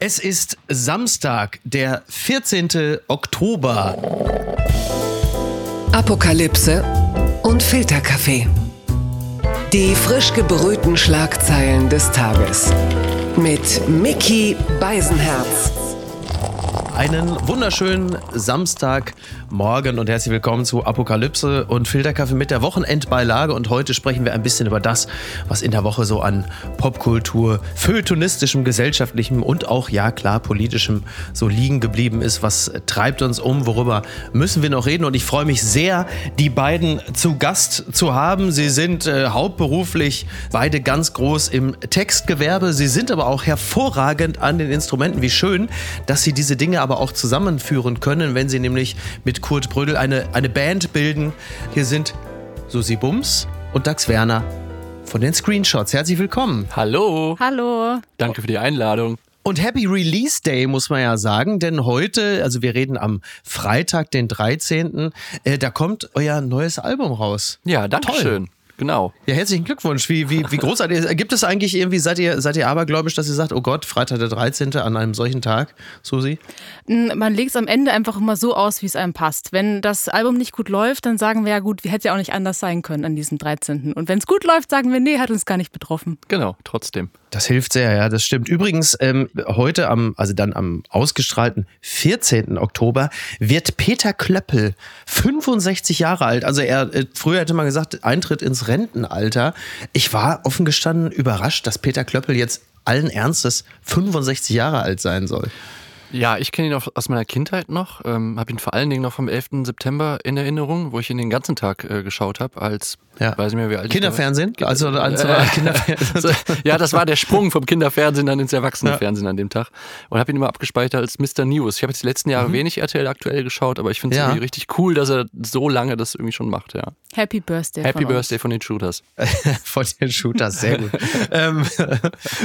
Es ist Samstag, der 14. Oktober. Apokalypse und Filterkaffee. Die frisch gebrühten Schlagzeilen des Tages. Mit Mickey Beisenherz. Einen wunderschönen Samstagmorgen und herzlich willkommen zu Apokalypse und Filterkaffee mit der Wochenendbeilage. Und heute sprechen wir ein bisschen über das, was in der Woche so an Popkultur, feuilletonistischem, gesellschaftlichem und auch, ja klar, politischem so liegen geblieben ist. Was treibt uns um? Worüber müssen wir noch reden? Und ich freue mich sehr, die beiden zu Gast zu haben. Sie sind äh, hauptberuflich beide ganz groß im Textgewerbe. Sie sind aber auch hervorragend an den Instrumenten. Wie schön, dass sie diese Dinge aber auch zusammenführen können, wenn sie nämlich mit Kurt Brödel eine, eine Band bilden. Hier sind Susi Bums und Dax Werner von den Screenshots. Herzlich willkommen. Hallo. Hallo. Danke für die Einladung. Und Happy Release Day, muss man ja sagen, denn heute, also wir reden am Freitag, den 13., äh, da kommt euer neues Album raus. Ja, danke Toll. schön. Genau. Ja, herzlichen Glückwunsch. Wie, wie, wie großartig. Gibt es eigentlich irgendwie, seid ihr, seid ihr abergläubisch, dass ihr sagt, oh Gott, Freitag der 13. an einem solchen Tag, Susi? Man legt es am Ende einfach immer so aus, wie es einem passt. Wenn das Album nicht gut läuft, dann sagen wir ja gut, wie hätte ja auch nicht anders sein können an diesem 13. Und wenn es gut läuft, sagen wir, nee, hat uns gar nicht betroffen. Genau, trotzdem. Das hilft sehr, ja, das stimmt. Übrigens, ähm, heute am, also dann am ausgestrahlten 14. Oktober wird Peter Klöppel 65 Jahre alt. Also er, äh, früher hätte man gesagt, Eintritt ins Rentenalter. Ich war offen gestanden überrascht, dass Peter Klöppel jetzt allen Ernstes 65 Jahre alt sein soll. Ja, ich kenne ihn auch aus meiner Kindheit noch. Ähm, habe ihn vor allen Dingen noch vom 11. September in Erinnerung, wo ich ihn den ganzen Tag äh, geschaut habe, als Ja. weiß nicht mehr wie alt Kinderfernsehen? ich Also war. als Äh, Kinderfernsehen. ja, das war der Sprung vom Kinderfernsehen dann ins Erwachsenenfernsehen an dem Tag. Und habe ihn immer abgespeichert als Mr. News. Ich habe jetzt die letzten Jahre wenig RTL aktuell geschaut, aber ich finde es Mhm. Ja. irgendwie richtig cool, dass er so lange das irgendwie schon macht. Ja. Happy Birthday. Happy von Birthday von den Shooters. von den Shooters, sehr gut. ähm,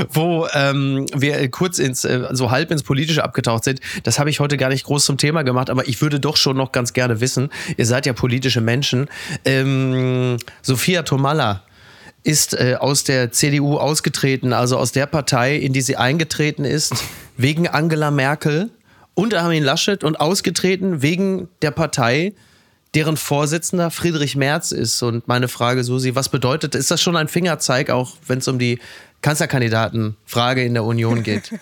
wo ähm, wir kurz ins, äh, so halb ins Politische abgetaucht sind, das habe ich heute gar nicht groß zum Thema gemacht, aber ich würde doch schon noch ganz gerne wissen, ihr seid ja politische Menschen. Ähm, Sophia Tomalla ist äh, aus der CDU ausgetreten, also aus der Partei, in die sie eingetreten ist, wegen Angela Merkel und Armin Laschet und ausgetreten wegen der Partei, deren Vorsitzender Friedrich Merz ist. Und meine Frage, Susi, was bedeutet, ist das schon ein Fingerzeig, auch wenn es um die Kanzlerkandidatenfrage in der Union geht?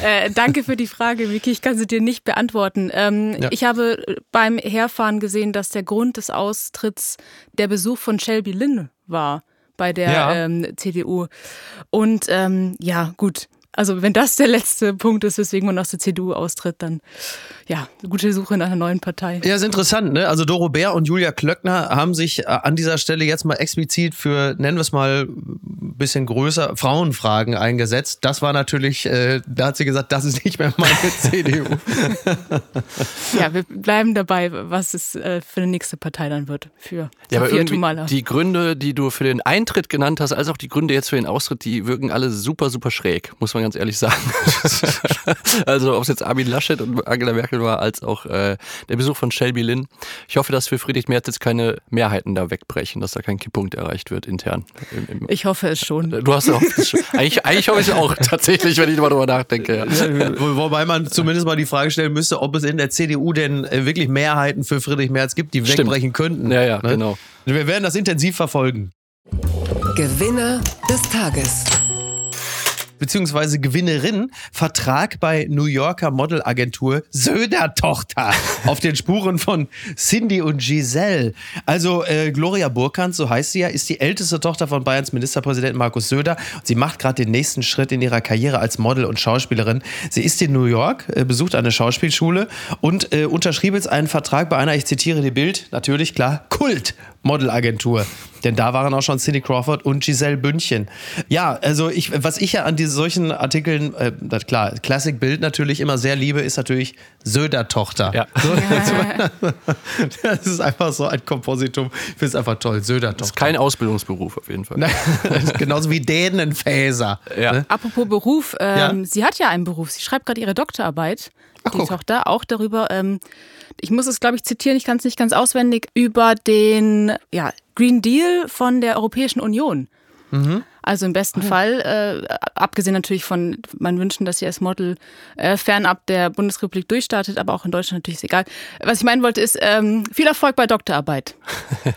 Äh, danke für die Frage, Vicky. Ich kann sie dir nicht beantworten. Ähm, Ja. Ich habe beim Herfahren gesehen, dass der Grund des Austritts der Besuch von Shelby Lynn war bei der Ja. ähm, CDU. Und ähm, ja, gut. Also wenn das der letzte Punkt ist, weswegen man aus der CDU austritt, dann ja, gute Suche nach einer neuen Partei. Ja, ist interessant, ne? Also Doro Bär und Julia Klöckner haben sich äh, an dieser Stelle jetzt mal explizit für, nennen wir es mal, ein bisschen größer Frauenfragen eingesetzt. Das war natürlich, äh, da hat sie gesagt, das ist nicht mehr meine CDU. Ja, wir bleiben dabei, was es äh, für eine nächste Partei dann wird für Ja, aber Sophia irgendwie die Gründe, die du für den Eintritt genannt hast, als auch die Gründe jetzt für den Austritt, die wirken alle super, super schräg, muss man ganz ehrlich sagen. also ob es jetzt Armin Laschet und Angela Merkel war, als auch äh, der Besuch von Shelby Lynn. Ich hoffe, dass für Friedrich Merz jetzt keine Mehrheiten da wegbrechen, dass da kein Kipppunkt erreicht wird intern. Im, im, Ich hoffe es schon. du hast auch eigentlich, eigentlich hoffe ich es auch tatsächlich, wenn ich mal drüber nachdenke. Ja. Wo- Wobei man zumindest mal die Frage stellen müsste, ob es in der CDU denn äh, wirklich Mehrheiten für Friedrich Merz gibt, die Stimmt. wegbrechen könnten. Ja, ja, Ne? genau. Wir werden das intensiv verfolgen. Gewinner des Tages. Beziehungsweise Gewinnerin Vertrag bei New Yorker Modelagentur Söder-Tochter auf den Spuren von Cindy und Giselle. Also äh, Gloria Burkhardt, so heißt sie ja, ist die älteste Tochter von Bayerns Ministerpräsidenten Markus Söder. Sie macht gerade den nächsten Schritt in ihrer Karriere als Model und Schauspielerin. Sie ist in New York, äh, besucht eine Schauspielschule und äh, unterschrieb jetzt einen Vertrag bei einer, ich zitiere die Bild, natürlich klar, Kult-Modelagentur. Denn da waren auch schon Cindy Crawford und Giselle Bündchen. Ja, also ich, was ich ja an diesen solchen Artikeln, äh, klar, Classic-Bild natürlich immer sehr liebe, ist natürlich Söder-Tochter. Ja. So, das ist einfach so ein Kompositum. Ich finde es einfach toll. Das ist Söder-Tochter. kein Ausbildungsberuf auf jeden Fall. Genauso wie Dänenfäser. Ja. Ne? Apropos Beruf, ähm, Ja. sie hat ja einen Beruf. Sie schreibt gerade ihre Doktorarbeit, Ach, die guck. Tochter, auch darüber, ähm, ich muss es, glaube ich, zitieren, ich kann es nicht ganz auswendig, über den ja, Green Deal von der Europäischen Union. Mhm. Also im besten Fall, äh, abgesehen natürlich von, man wünschen, dass sie als Model äh, fernab der Bundesrepublik durchstartet, aber auch in Deutschland natürlich ist egal. Was ich meinen wollte, ist ähm, viel Erfolg bei Doktorarbeit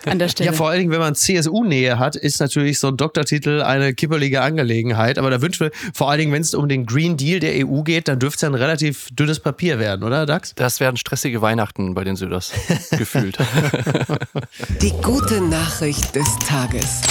an der Stelle. Ja, vor allen Dingen, wenn man CSU-Nähe hat, ist natürlich so ein Doktortitel eine kippelige Angelegenheit. Aber da wünschen wir, vor allen Dingen, wenn es um den Green Deal der EU geht, dann dürfte es ja ein relativ dünnes Papier werden, oder Dax? Das werden stressige Weihnachten bei den Söders gefühlt. Die gute Nachricht des Tages.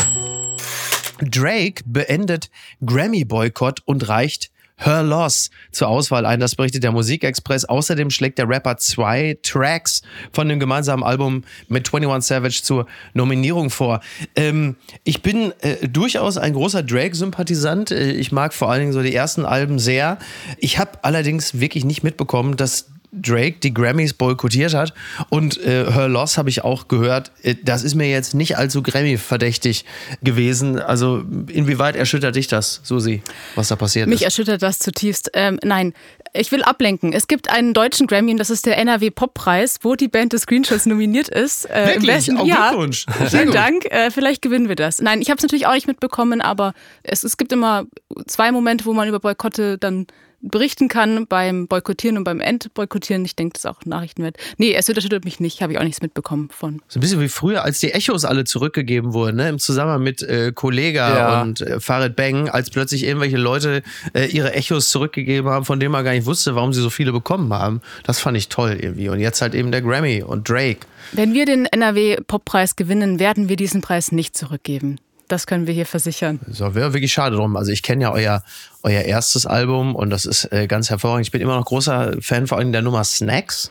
Drake beendet Grammy-Boykott und reicht Her Loss zur Auswahl ein. Das berichtet der Musikexpress. Außerdem schlägt der Rapper zwei Tracks von dem gemeinsamen Album mit 21 Savage zur Nominierung vor. Ähm, ich bin äh, durchaus ein großer Drake-Sympathisant. Äh, ich mag vor allen Dingen so die ersten Alben sehr. Ich habe allerdings wirklich nicht mitbekommen, dass Drake die Grammys boykottiert hat. Und äh, Her Loss habe ich auch gehört. Äh, das ist mir jetzt nicht allzu Grammy-verdächtig gewesen. Also inwieweit erschüttert dich das, Susi, was da passiert Mich ist? erschüttert das zutiefst. Ähm, nein, ich will ablenken. Es gibt einen deutschen Grammy und das ist der NRW Poppreis, wo die Band des Screenshots nominiert ist. Äh, im Wirklich? besten- Oh, ja, Glückwunsch. Vielen. Dank. Äh, vielleicht gewinnen wir das. Nein, ich habe es natürlich auch nicht mitbekommen, aber es, es gibt immer zwei Momente, wo man über Boykotte dann berichten kann, beim Boykottieren und beim Entboykottieren. Ich denke, das ist auch Nachrichtenwert. Nee, es erschüttert mich nicht, habe ich auch nichts mitbekommen von. So ein bisschen wie früher, als die Echos alle zurückgegeben wurden, ne? im Zusammenhang mit äh, Kollega Ja. und äh, Farid Bang, als plötzlich irgendwelche Leute äh, ihre Echos zurückgegeben haben, von denen man gar nicht wusste, warum sie so viele bekommen haben. Das fand ich toll irgendwie. Und jetzt halt eben der Grammy und Drake. Wenn wir den NRW-Poppreis gewinnen, werden wir diesen Preis nicht zurückgeben. Das können wir hier versichern. So, wäre wirklich schade drum. Also ich kenne ja euer, euer erstes Album und das ist äh, ganz hervorragend. Ich bin immer noch großer Fan vor allem der Nummer Snacks.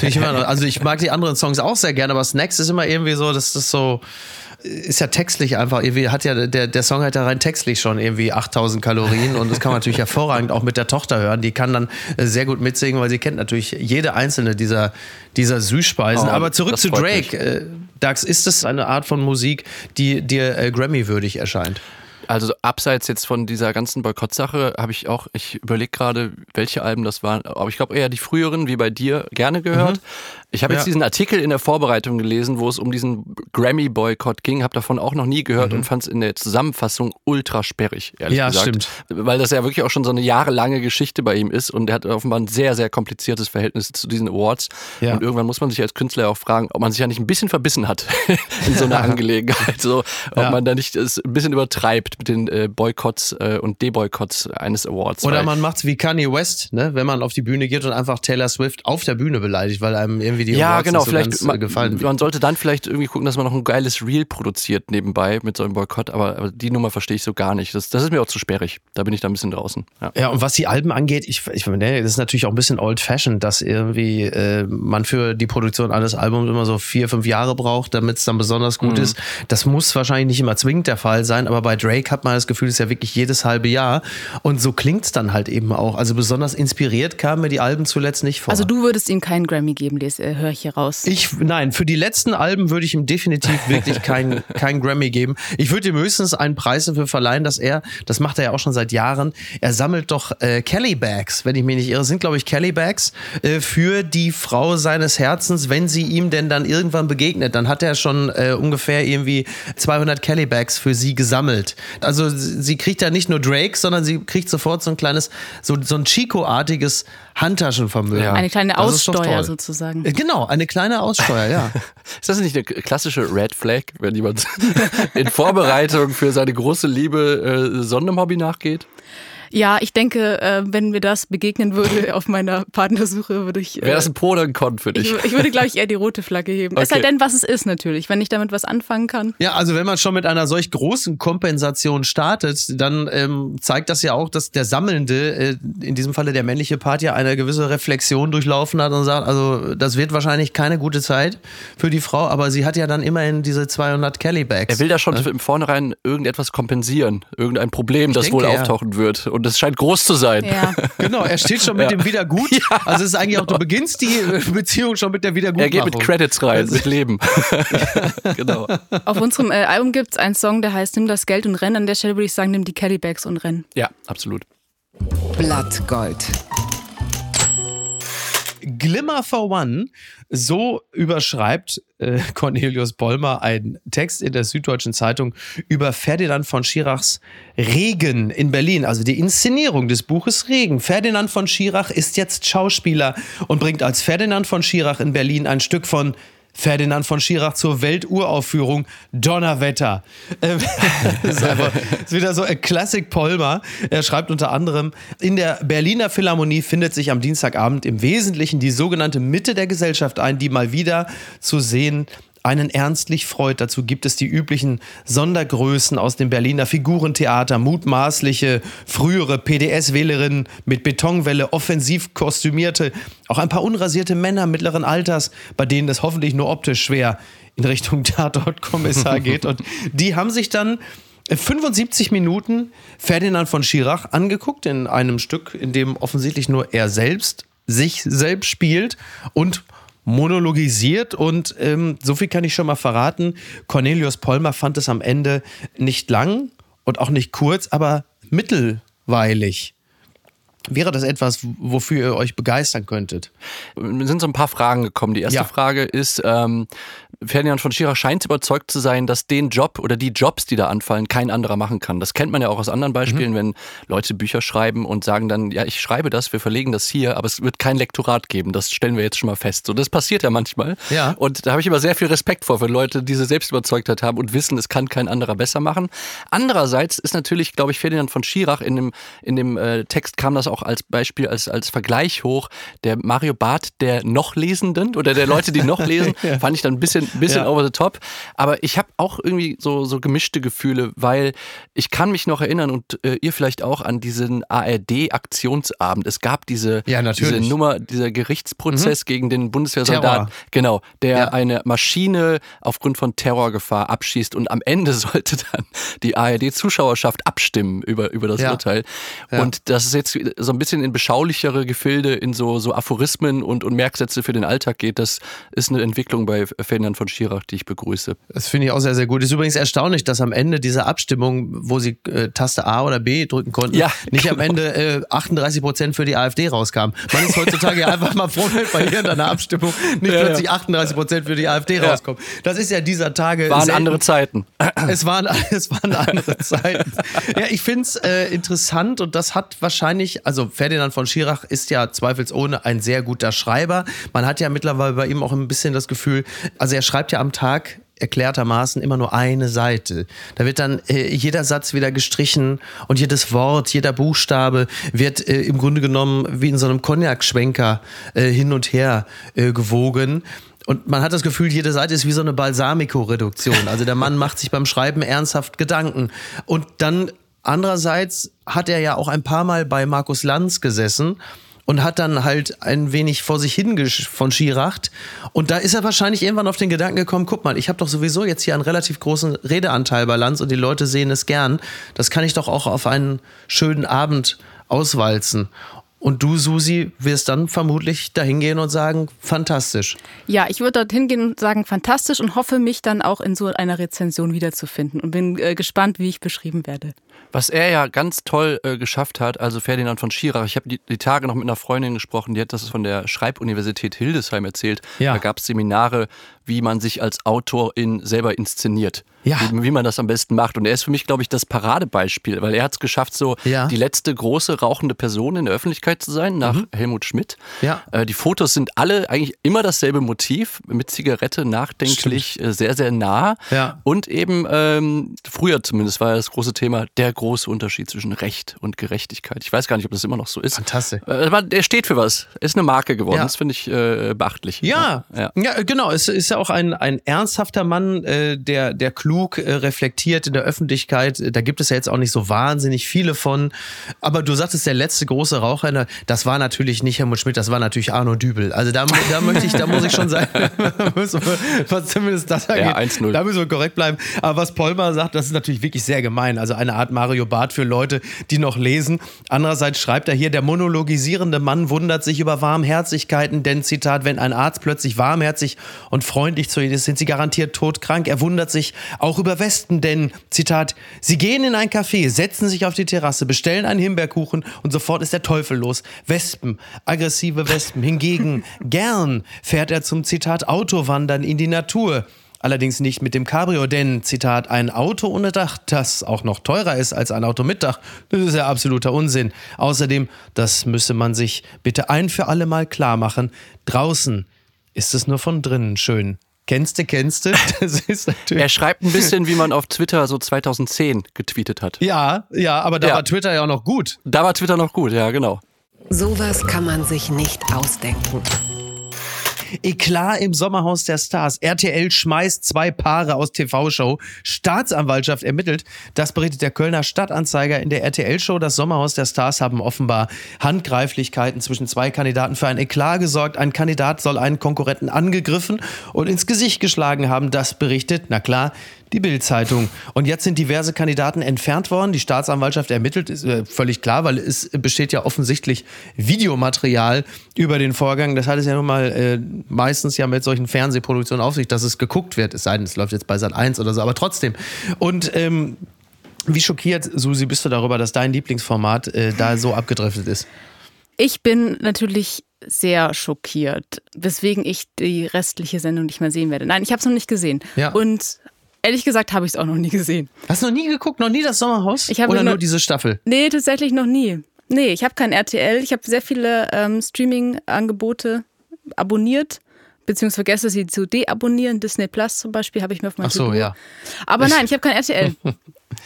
Ich immer noch, also ich mag die anderen Songs auch sehr gerne, aber Snacks ist immer irgendwie so, das ist so, ist ja textlich einfach irgendwie, hat ja, der, der Song hat ja rein textlich schon irgendwie 8000 Kalorien und das kann man natürlich hervorragend auch mit der Tochter hören. Die kann dann äh, sehr gut mitsingen, weil sie kennt natürlich jede einzelne dieser, dieser Süßspeisen. Oh, aber zurück zu Drake. Äh, Dax, ist das eine Art von Musik, die dir äh, Grammy-würdig erscheint? Also abseits jetzt von dieser ganzen Boykott-Sache habe ich auch, ich überlege gerade, welche Alben das waren, aber ich glaube eher die früheren, wie bei dir, gerne gehört. Ich habe jetzt Ja. diesen Artikel in der Vorbereitung gelesen, wo es um diesen Grammy-Boykott ging, habe davon auch noch nie gehört und fand es in der Zusammenfassung ultra sperrig, ehrlich Ja, gesagt. stimmt. Weil das ja wirklich auch schon so eine jahrelange Geschichte bei ihm ist und er hat offenbar ein sehr, sehr kompliziertes Verhältnis zu diesen Awards. Ja. Und irgendwann muss man sich als Künstler auch fragen, ob man sich ja nicht ein bisschen verbissen hat in so einer Angelegenheit. So, ob Ja. man da nicht es ein bisschen übertreibt mit den äh, Boykotts äh, und Deboykotts eines Awards. Oder man macht's wie Kanye West, ne? wenn man auf die Bühne geht und einfach Taylor Swift auf der Bühne beleidigt, weil einem irgendwie die ja, Awards genau, so vielleicht ganz, äh, man, gefallen. man sollte dann vielleicht irgendwie gucken, dass man noch ein geiles Reel produziert nebenbei mit so einem Boykott, aber, aber die Nummer verstehe ich so gar nicht. Das, das ist mir auch zu sperrig. Da bin ich da ein bisschen draußen. Ja. Ja, und was die Alben angeht, ich, ich meine, das ist natürlich auch ein bisschen old-fashioned, dass irgendwie äh, man für die Produktion eines Albums immer so vier, fünf Jahre braucht, damit es dann besonders gut ist. Das muss wahrscheinlich nicht immer zwingend der Fall sein, aber bei Drake hat man das Gefühl, es ist ja wirklich jedes halbe Jahr. Und so klingt's dann halt eben auch. Also besonders inspiriert kamen mir die Alben zuletzt nicht vor. Also du würdest ihm keinen Grammy geben, das höre ich hier raus. Ich, nein, für die letzten Alben würde ich ihm definitiv wirklich keinen kein Grammy geben. Ich würde ihm höchstens einen Preis dafür verleihen, dass er, das macht er ja auch schon seit Jahren, er sammelt doch äh, Kelly Bags, wenn ich mich nicht irre, sind glaube ich Kelly Bags äh, für die Frau seines Herzens, wenn sie ihm denn dann irgendwann begegnet. Dann hat er schon äh, ungefähr irgendwie 200 Kelly Bags für sie gesammelt. Also sie kriegt ja nicht nur Drake, sondern sie kriegt sofort so ein kleines, so, so ein Chico-artiges Handtaschenvermögen. Ja. Eine kleine Das Aussteuer sozusagen. Äh, Genau, eine kleine Aussteuer, ja. Ist das nicht eine klassische Red Flag, wenn jemand in Vorbereitung für seine große Liebe äh, Sonderem Hobby nachgeht? Ja, ich denke, äh, wenn mir das begegnen würde auf meiner Partnersuche, würde ich. Äh, Wäre das ein Po oder ein Con für dich? ich, ich würde, glaube ich, eher die rote Flagge heben. Es sei Okay. denn, was es ist natürlich. Wenn ich damit was anfangen kann. Ja, also wenn man schon mit einer solch großen Kompensation startet, dann ähm, zeigt das ja auch, dass der Sammelnde, äh, in diesem Falle der männliche Part, ja eine gewisse Reflexion durchlaufen hat und sagt, also das wird wahrscheinlich keine gute Zeit für die Frau, aber sie hat ja dann immerhin diese 200 Kelly Bags. Er will da schon im Vornherein irgendetwas kompensieren, irgendein Problem, das denke, wohl ja. auftauchen wird. Und das scheint groß zu sein. Ja. Genau, er steht schon mit dem Wiedergut. Also es ist eigentlich auch, du beginnst die Beziehung schon mit der Er Wiedergutmachung. geht mit Credits rein, mit Leben. genau. Auf unserem äh, Album gibt es einen Song, der heißt Nimm das Geld und renn. An der Stelle würde ich sagen, nimm die Kelly Bags und renn. Ja, absolut. Blattgold. Glimmer for One, so überschreibt äh, Cornelius Bollmer einen Text in der Süddeutschen Zeitung über Ferdinand von Schirachs Regen in Berlin, also die Inszenierung des Buches Regen. Ferdinand von Schirach ist jetzt Schauspieler und bringt als Ferdinand von Schirach in Berlin ein Stück von Ferdinand von Schirach zur Welturaufführung Donnerwetter. Ähm, ist, einfach, ist wieder so ein Classic Polmer. Er schreibt unter anderem, in der Berliner Philharmonie findet sich am Dienstagabend im Wesentlichen die sogenannte Mitte der Gesellschaft ein, die mal wieder zu sehen einen ernstlich freut. Dazu gibt es die üblichen Sondergrößen aus dem Berliner Figurentheater, mutmaßliche frühere PDS-Wählerinnen mit Betonwelle, offensiv kostümierte, auch ein paar unrasierte Männer mittleren Alters, bei denen es hoffentlich nur optisch schwer in Richtung Tatortkommissar geht. Und die haben sich dann 75 Minuten Ferdinand von Schirach angeguckt in einem Stück, in dem offensichtlich nur er selbst sich selbst spielt und monologisiert und ähm, so viel kann ich schon mal verraten. Cornelius Polmer fand es am Ende nicht lang und auch nicht kurz, aber mittelweilig. Wäre das etwas, wofür ihr euch begeistern könntet? Mir sind so ein paar Fragen gekommen. Die erste Ja. Frage ist, ähm, Ferdinand von Schirach scheint überzeugt zu sein, dass den Job oder die Jobs, die da anfallen, kein anderer machen kann. Das kennt man ja auch aus anderen Beispielen, Mhm. wenn Leute Bücher schreiben und sagen dann, ja, ich schreibe das, wir verlegen das hier, aber es wird kein Lektorat geben. Das stellen wir jetzt schon mal fest. So, das passiert ja manchmal. Ja. Und da habe ich immer sehr viel Respekt vor, wenn Leute diese Selbstüberzeugtheit haben und wissen, es kann kein anderer besser machen. Andererseits ist natürlich, glaube ich, Ferdinand von Schirach in dem, in dem äh, Text kam das auch als Beispiel, als, als Vergleich hoch. Der Mario Barth der noch Lesenden oder der Leute, die noch lesen, fand ich dann ein bisschen, bisschen Ja. over the top. Aber ich habe auch irgendwie so, so gemischte Gefühle, weil ich kann mich noch erinnern und äh, ihr vielleicht auch an diesen ARD-Aktionsabend. Es gab diese, Ja, diese Nummer, dieser Gerichtsprozess gegen den Bundeswehrsoldaten. Terror. Genau, der Ja. eine Maschine aufgrund von Terrorgefahr abschießt und am Ende sollte dann die ARD-Zuschauerschaft abstimmen über, über das Ja. Urteil. Ja. Und das ist jetzt so ein bisschen in beschaulichere Gefilde, in so, so Aphorismen und, und Merksätze für den Alltag geht. Das ist eine Entwicklung bei Ferdinand von Schirach, die ich begrüße. Das finde ich auch sehr, sehr gut. Ist übrigens erstaunlich, dass am Ende dieser Abstimmung, wo sie äh, Taste A oder B drücken konnten, Ja, nicht am genau. Ende äh, 38 Prozent für die AfD rauskam. Man ist heutzutage ja einfach mal froh, wenn bei irgendeiner Abstimmung nicht Ja, ja. plötzlich 38 Prozent für die AfD Ja. rauskommt. Das ist ja dieser Tage. Waren selten. andere Zeiten. Es waren, es waren andere Zeiten. Ja, ich finde es äh, interessant und das hat wahrscheinlich, also Ferdinand von Schirach ist ja zweifelsohne ein sehr guter Schreiber. Man hat ja mittlerweile bei ihm auch ein bisschen das Gefühl, also er schreibt ja am Tag erklärtermaßen immer nur eine Seite. Da wird dann äh, jeder Satz wieder gestrichen und jedes Wort, jeder Buchstabe wird äh, im Grunde genommen wie in so einem Cognac-Schwenker äh, hin und her äh, gewogen. Und man hat das Gefühl, jede Seite ist wie so eine Balsamico-Reduktion. Also der Mann macht sich beim Schreiben ernsthaft Gedanken. Und dann andererseits hat er ja auch ein paar Mal bei Markus Lanz gesessen und hat dann halt ein wenig vor sich hingesch von Schiracht. Und da ist er wahrscheinlich irgendwann auf den Gedanken gekommen, guck mal, ich habe doch sowieso jetzt hier einen relativ großen Redeanteil bei Lanz und die Leute sehen es gern. Das kann ich doch auch auf einen schönen Abend auswalzen. Und du, Susi, wirst dann vermutlich dahin gehen und sagen, fantastisch. Ja, ich würde dorthin gehen und sagen, fantastisch und hoffe, mich dann auch in so einer Rezension wiederzufinden und bin äh, gespannt, wie ich beschrieben werde. Was er ja ganz toll äh, geschafft hat, also Ferdinand von Schirach, ich habe die, die Tage noch mit einer Freundin gesprochen, die hat das von der Schreibuniversität Hildesheim erzählt. Ja. Da gab es Seminare, wie man sich als Autorin selber inszeniert. Ja. Wie, wie man das am besten macht. Und er ist für mich, glaube ich, das Paradebeispiel, weil er hat es geschafft, so Ja. die letzte große rauchende Person in der Öffentlichkeit zu sein, nach Helmut Schmidt. Mhm. Ja. Äh, die Fotos sind alle eigentlich immer dasselbe Motiv, mit Zigarette nachdenklich, äh, sehr, sehr nah. Ja. Und eben, ähm, früher zumindest war ja das große Thema, der große Unterschied zwischen Recht und Gerechtigkeit. Ich weiß gar nicht, ob das immer noch so ist. Fantastisch. Äh, der steht für was. Ist eine Marke geworden. Das finde ich äh, beachtlich. Ja, ja. ja. genau. Es ist ja auch ein, ein ernsthafter Mann, äh, der, der klug äh, reflektiert in der Öffentlichkeit. Da gibt es ja jetzt auch nicht so wahnsinnig viele von. Aber du sagtest, der letzte große Raucher, das war natürlich nicht Helmut Schmidt, das war natürlich Arno Dübel. Also da, da möchte ich, da muss ich schon sagen, was zumindest das angeht, 1-0. da müssen wir korrekt bleiben. Aber was Polmer sagt, das ist natürlich wirklich sehr gemein. Also eine Art Mario Barth für Leute, die noch lesen. Andererseits schreibt er hier, der monologisierende Mann wundert sich über Warmherzigkeiten, denn Zitat, wenn ein Arzt plötzlich warmherzig und freundlich zu ihnen ist, sind sie garantiert todkrank. Er wundert sich auch über Wespen, denn, Zitat, sie gehen in ein Café, setzen sich auf die Terrasse, bestellen einen Himbeerkuchen und sofort ist der Teufel los. Wespen, aggressive Wespen. Hingegen gern fährt er zum Zitat Autowandern in die Natur. Allerdings nicht mit dem Cabrio, denn, Zitat, ein Auto ohne Dach, das auch noch teurer ist als ein Auto mit Dach, das ist ja absoluter Unsinn. Außerdem, das müsse man sich bitte ein für alle Mal klar machen, draußen ist es nur von drinnen schön. Kennst du, kennst du? Das ist natürlich. Er schreibt ein bisschen, wie man auf Twitter so 2010 getweetet hat. Ja, ja, aber da ja. war Twitter ja auch noch gut. Da war Twitter noch gut, ja, genau. Sowas kann man sich nicht ausdenken. Eklat im Sommerhaus der Stars. RTL schmeißt zwei Paare aus TV-Show. Staatsanwaltschaft ermittelt. Das berichtet der Kölner Stadtanzeiger in der RTL-Show. Das Sommerhaus der Stars haben offenbar Handgreiflichkeiten zwischen zwei Kandidaten für ein Eklat gesorgt. Ein Kandidat soll einen Konkurrenten angegriffen und ins Gesicht geschlagen haben. Das berichtet, na klar, die Bild-Zeitung. Und jetzt sind diverse Kandidaten entfernt worden. Die Staatsanwaltschaft ermittelt, ist äh, völlig klar, weil es besteht ja offensichtlich Videomaterial über den Vorgang. Das hat es ja nun mal äh, meistens ja mit solchen Fernsehproduktionen auf sich, dass es geguckt wird. Es sei denn, es läuft jetzt bei Sat 1 oder so, aber trotzdem. Und ähm, wie schockiert, Susi, bist du darüber, dass dein Lieblingsformat äh, da so abgedriftet ist? Ich bin natürlich sehr schockiert, weswegen ich die restliche Sendung nicht mehr sehen werde. Nein, ich habe es noch nicht gesehen. Ja. Und Ehrlich gesagt habe ich es auch noch nie gesehen. Hast du noch nie geguckt? Noch nie das Sommerhaus? Ich Oder nur diese Staffel? Nee, tatsächlich noch nie. Nee, ich habe kein RTL. Ich habe sehr viele ähm, Streaming-Angebote abonniert beziehungsweise vergesse sie zu deabonnieren. Disney Plus zum Beispiel habe ich mir auf meinem Ach so, ja. Aber nein, ich habe kein RTL.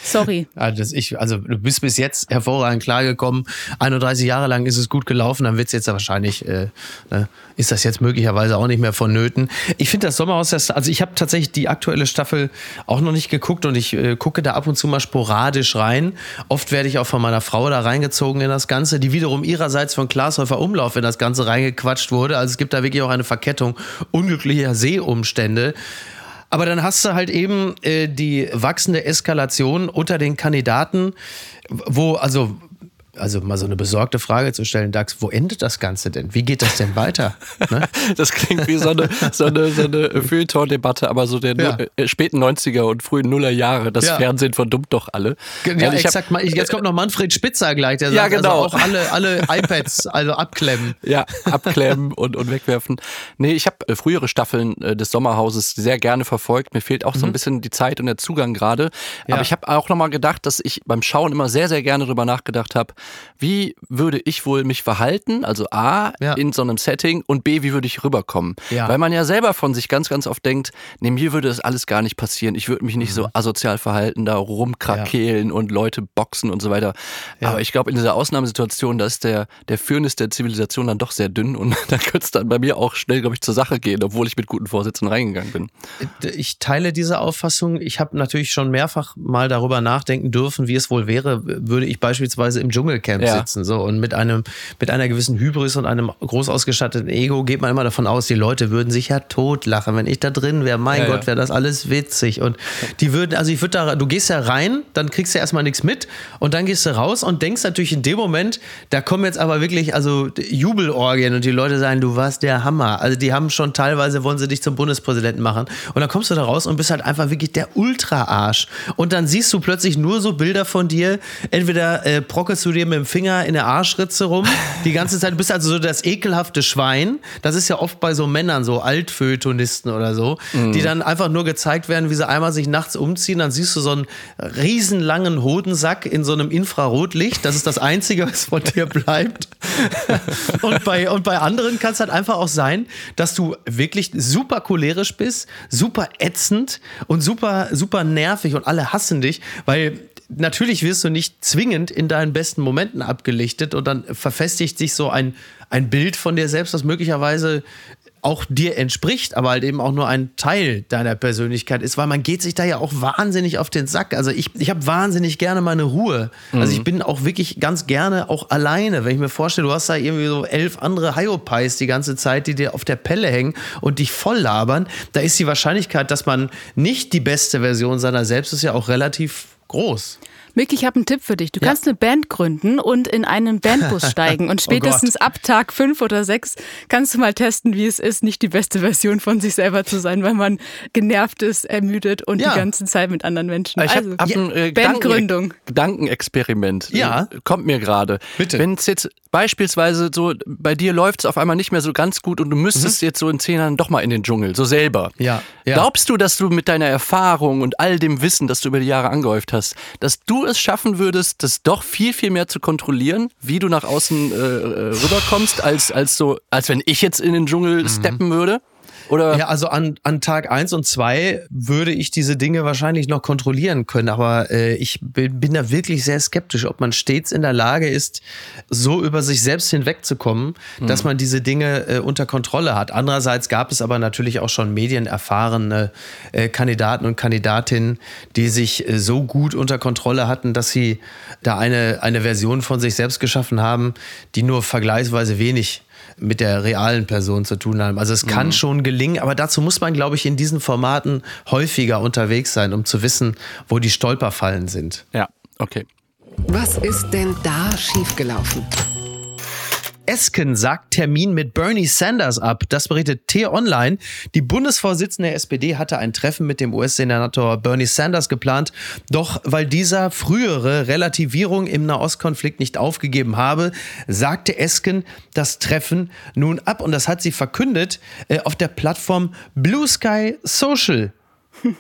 Sorry. Also, das ich, also du bist bis jetzt hervorragend klargekommen. 31 Jahre lang ist es gut gelaufen, dann wird es jetzt wahrscheinlich, äh, ne, ist das jetzt möglicherweise auch nicht mehr vonnöten. Ich finde das Sommerhaus, das, also ich habe tatsächlich die aktuelle Staffel auch noch nicht geguckt und ich äh, gucke da ab und zu mal sporadisch rein. Oft werde ich auch von meiner Frau da reingezogen in das Ganze, die wiederum ihrerseits von Glashäufer Umlauf in das Ganze reingequatscht wurde. Also es gibt da wirklich auch eine Verkettung unglücklicher Sehumstände. Aber dann hast du halt eben äh, die wachsende Eskalation unter den Kandidaten, wo, also also mal so eine besorgte Frage zu stellen, Dax, wo endet das Ganze denn? Wie geht das denn weiter? Ne? das klingt wie so eine, so eine, so eine Feuilleton-Debatte, aber so der ja. Äh, späten 90er und frühen Nuller Jahre. Das ja. Fernsehen verdummt doch alle. Ja, also ich exakt. Hab, jetzt kommt noch Manfred Spitzer gleich, der ja, sagt genau. also auch alle, alle iPads also abklemmen. Ja, abklemmen und, und wegwerfen. Nee, ich habe äh, frühere Staffeln äh, des Sommerhauses sehr gerne verfolgt. Mir fehlt auch mhm. so ein mhm. bisschen die Zeit und der Zugang gerade. Aber ich habe auch nochmal gedacht, dass ich beim Schauen immer sehr, sehr gerne darüber nachgedacht habe, wie würde ich wohl mich verhalten? Also A, ja. in so einem Setting und B, wie würde ich rüberkommen? Ja. Weil man ja selber von sich ganz, ganz oft denkt, nee, mir würde das alles gar nicht passieren. Ich würde mich nicht mhm. so asozial verhalten, da rumkrakehlen ja. und Leute boxen und so weiter. Aber ich glaube, in dieser Ausnahmesituation, da ist der, der Firnis der Zivilisation dann doch sehr dünn und da könnte es dann bei mir auch schnell, glaube ich, zur Sache gehen, obwohl ich mit guten Vorsätzen reingegangen bin. Ich teile diese Auffassung. Ich habe natürlich schon mehrfach mal darüber nachdenken dürfen, wie es wohl wäre, würde ich beispielsweise im Dschungelcamp ja. sitzen. So. Und mit einem, mit einer gewissen Hybris und einem groß ausgestatteten Ego geht man immer davon aus, die Leute würden sich ja totlachen, wenn ich da drin wäre. Mein ja, Gott, wäre das alles witzig. Und die würden, also ich würde da, du gehst ja rein, dann kriegst du erstmal nichts mit und dann gehst du raus und denkst natürlich in dem Moment, da kommen jetzt aber wirklich, also Jubelorgien und die Leute sagen, du warst der Hammer. Also die haben schon teilweise, wollen sie dich zum Bundespräsidenten machen. Und dann kommst du da raus und bist halt einfach wirklich der Ultra-Arsch. Und dann siehst du plötzlich nur so Bilder von dir, entweder äh, brockelst du dir mit dem Finger in der Arschritze rum. Die ganze Zeit. Du bist also so das ekelhafte Schwein. Das ist ja oft bei so Männern, so Altfeuilletonisten oder so, mhm. die dann einfach nur gezeigt werden, wie sie einmal sich nachts umziehen. Dann siehst du so einen riesenlangen Hodensack in so einem Infrarotlicht. Das ist das Einzige, was von dir bleibt. und, bei, und bei anderen kann es halt einfach auch sein, dass du wirklich super cholerisch bist, super ätzend und super, super nervig und alle hassen dich, weil natürlich wirst du nicht zwingend in deinen besten Momenten abgelichtet und dann verfestigt sich so ein, ein Bild von dir selbst, das möglicherweise auch dir entspricht, aber halt eben auch nur ein Teil deiner Persönlichkeit ist, weil man geht sich da ja auch wahnsinnig auf den Sack. Also ich, ich habe wahnsinnig gerne meine Ruhe. Mhm. Also ich mhm. bin auch wirklich ganz gerne auch alleine. Wenn ich mir vorstelle, du hast da irgendwie so elf andere Hyopies die ganze Zeit, die dir auf der Pelle hängen und dich voll labern, da ist die Wahrscheinlichkeit, dass man nicht die beste Version seiner selbst ist ja auch relativ groß. Mick, ich habe einen Tipp für dich. Du Ja. kannst eine Band gründen und in einen Bandbus steigen. Und spätestens ab Tag fünf oder sechs kannst du mal testen, wie es ist, nicht die beste Version von sich selber zu sein, weil man genervt ist, ermüdet und Ja. die ganze Zeit mit anderen Menschen. Ich also, habe hab ein äh, Bandgründung. Gedanken Gedankenexperiment. Ja. Kommt mir gerade. Bitte. Wenn es jetzt beispielsweise so, bei dir läuft es auf einmal nicht mehr so ganz gut und du müsstest jetzt so in zehn Jahren doch mal in den Dschungel, so selber. Mhm. Ja, ja. Glaubst du, dass du mit deiner Erfahrung und all dem Wissen, das du über die Jahre angehäuft hast, dass du es schaffen würdest, das doch viel, viel mehr zu kontrollieren, wie du nach außen äh, äh, rüberkommst, als, als so, als wenn ich jetzt in den Dschungel Mhm. steppen würde? Oder Ja, also an, an Tag eins und zwei würde ich diese Dinge wahrscheinlich noch kontrollieren können, aber äh, ich bin, bin da wirklich sehr skeptisch, ob man stets in der Lage ist, so über sich selbst hinwegzukommen, dass man diese Dinge äh, unter Kontrolle hat. Andererseits gab es aber natürlich auch schon medienerfahrene äh, Kandidaten und Kandidatinnen, die sich äh, so gut unter Kontrolle hatten, dass sie da eine, eine Version von sich selbst geschaffen haben, die nur vergleichsweise wenig mit der realen Person zu tun haben. Also es kann schon gelingen, aber dazu muss man, glaube ich, in diesen Formaten häufiger unterwegs sein, um zu wissen, wo die Stolperfallen sind. ja, okay. Was ist denn da schiefgelaufen? Esken sagt Termin mit Bernie Sanders ab. Das berichtet T-Online. Die Bundesvorsitzende der SPD hatte ein Treffen mit dem US-Senator Bernie Sanders geplant. Doch weil dieser frühere Relativierung im Nahostkonflikt nicht aufgegeben habe, sagte Esken das Treffen nun ab. Und das hat sie verkündet äh, auf der Plattform Blue Sky Social.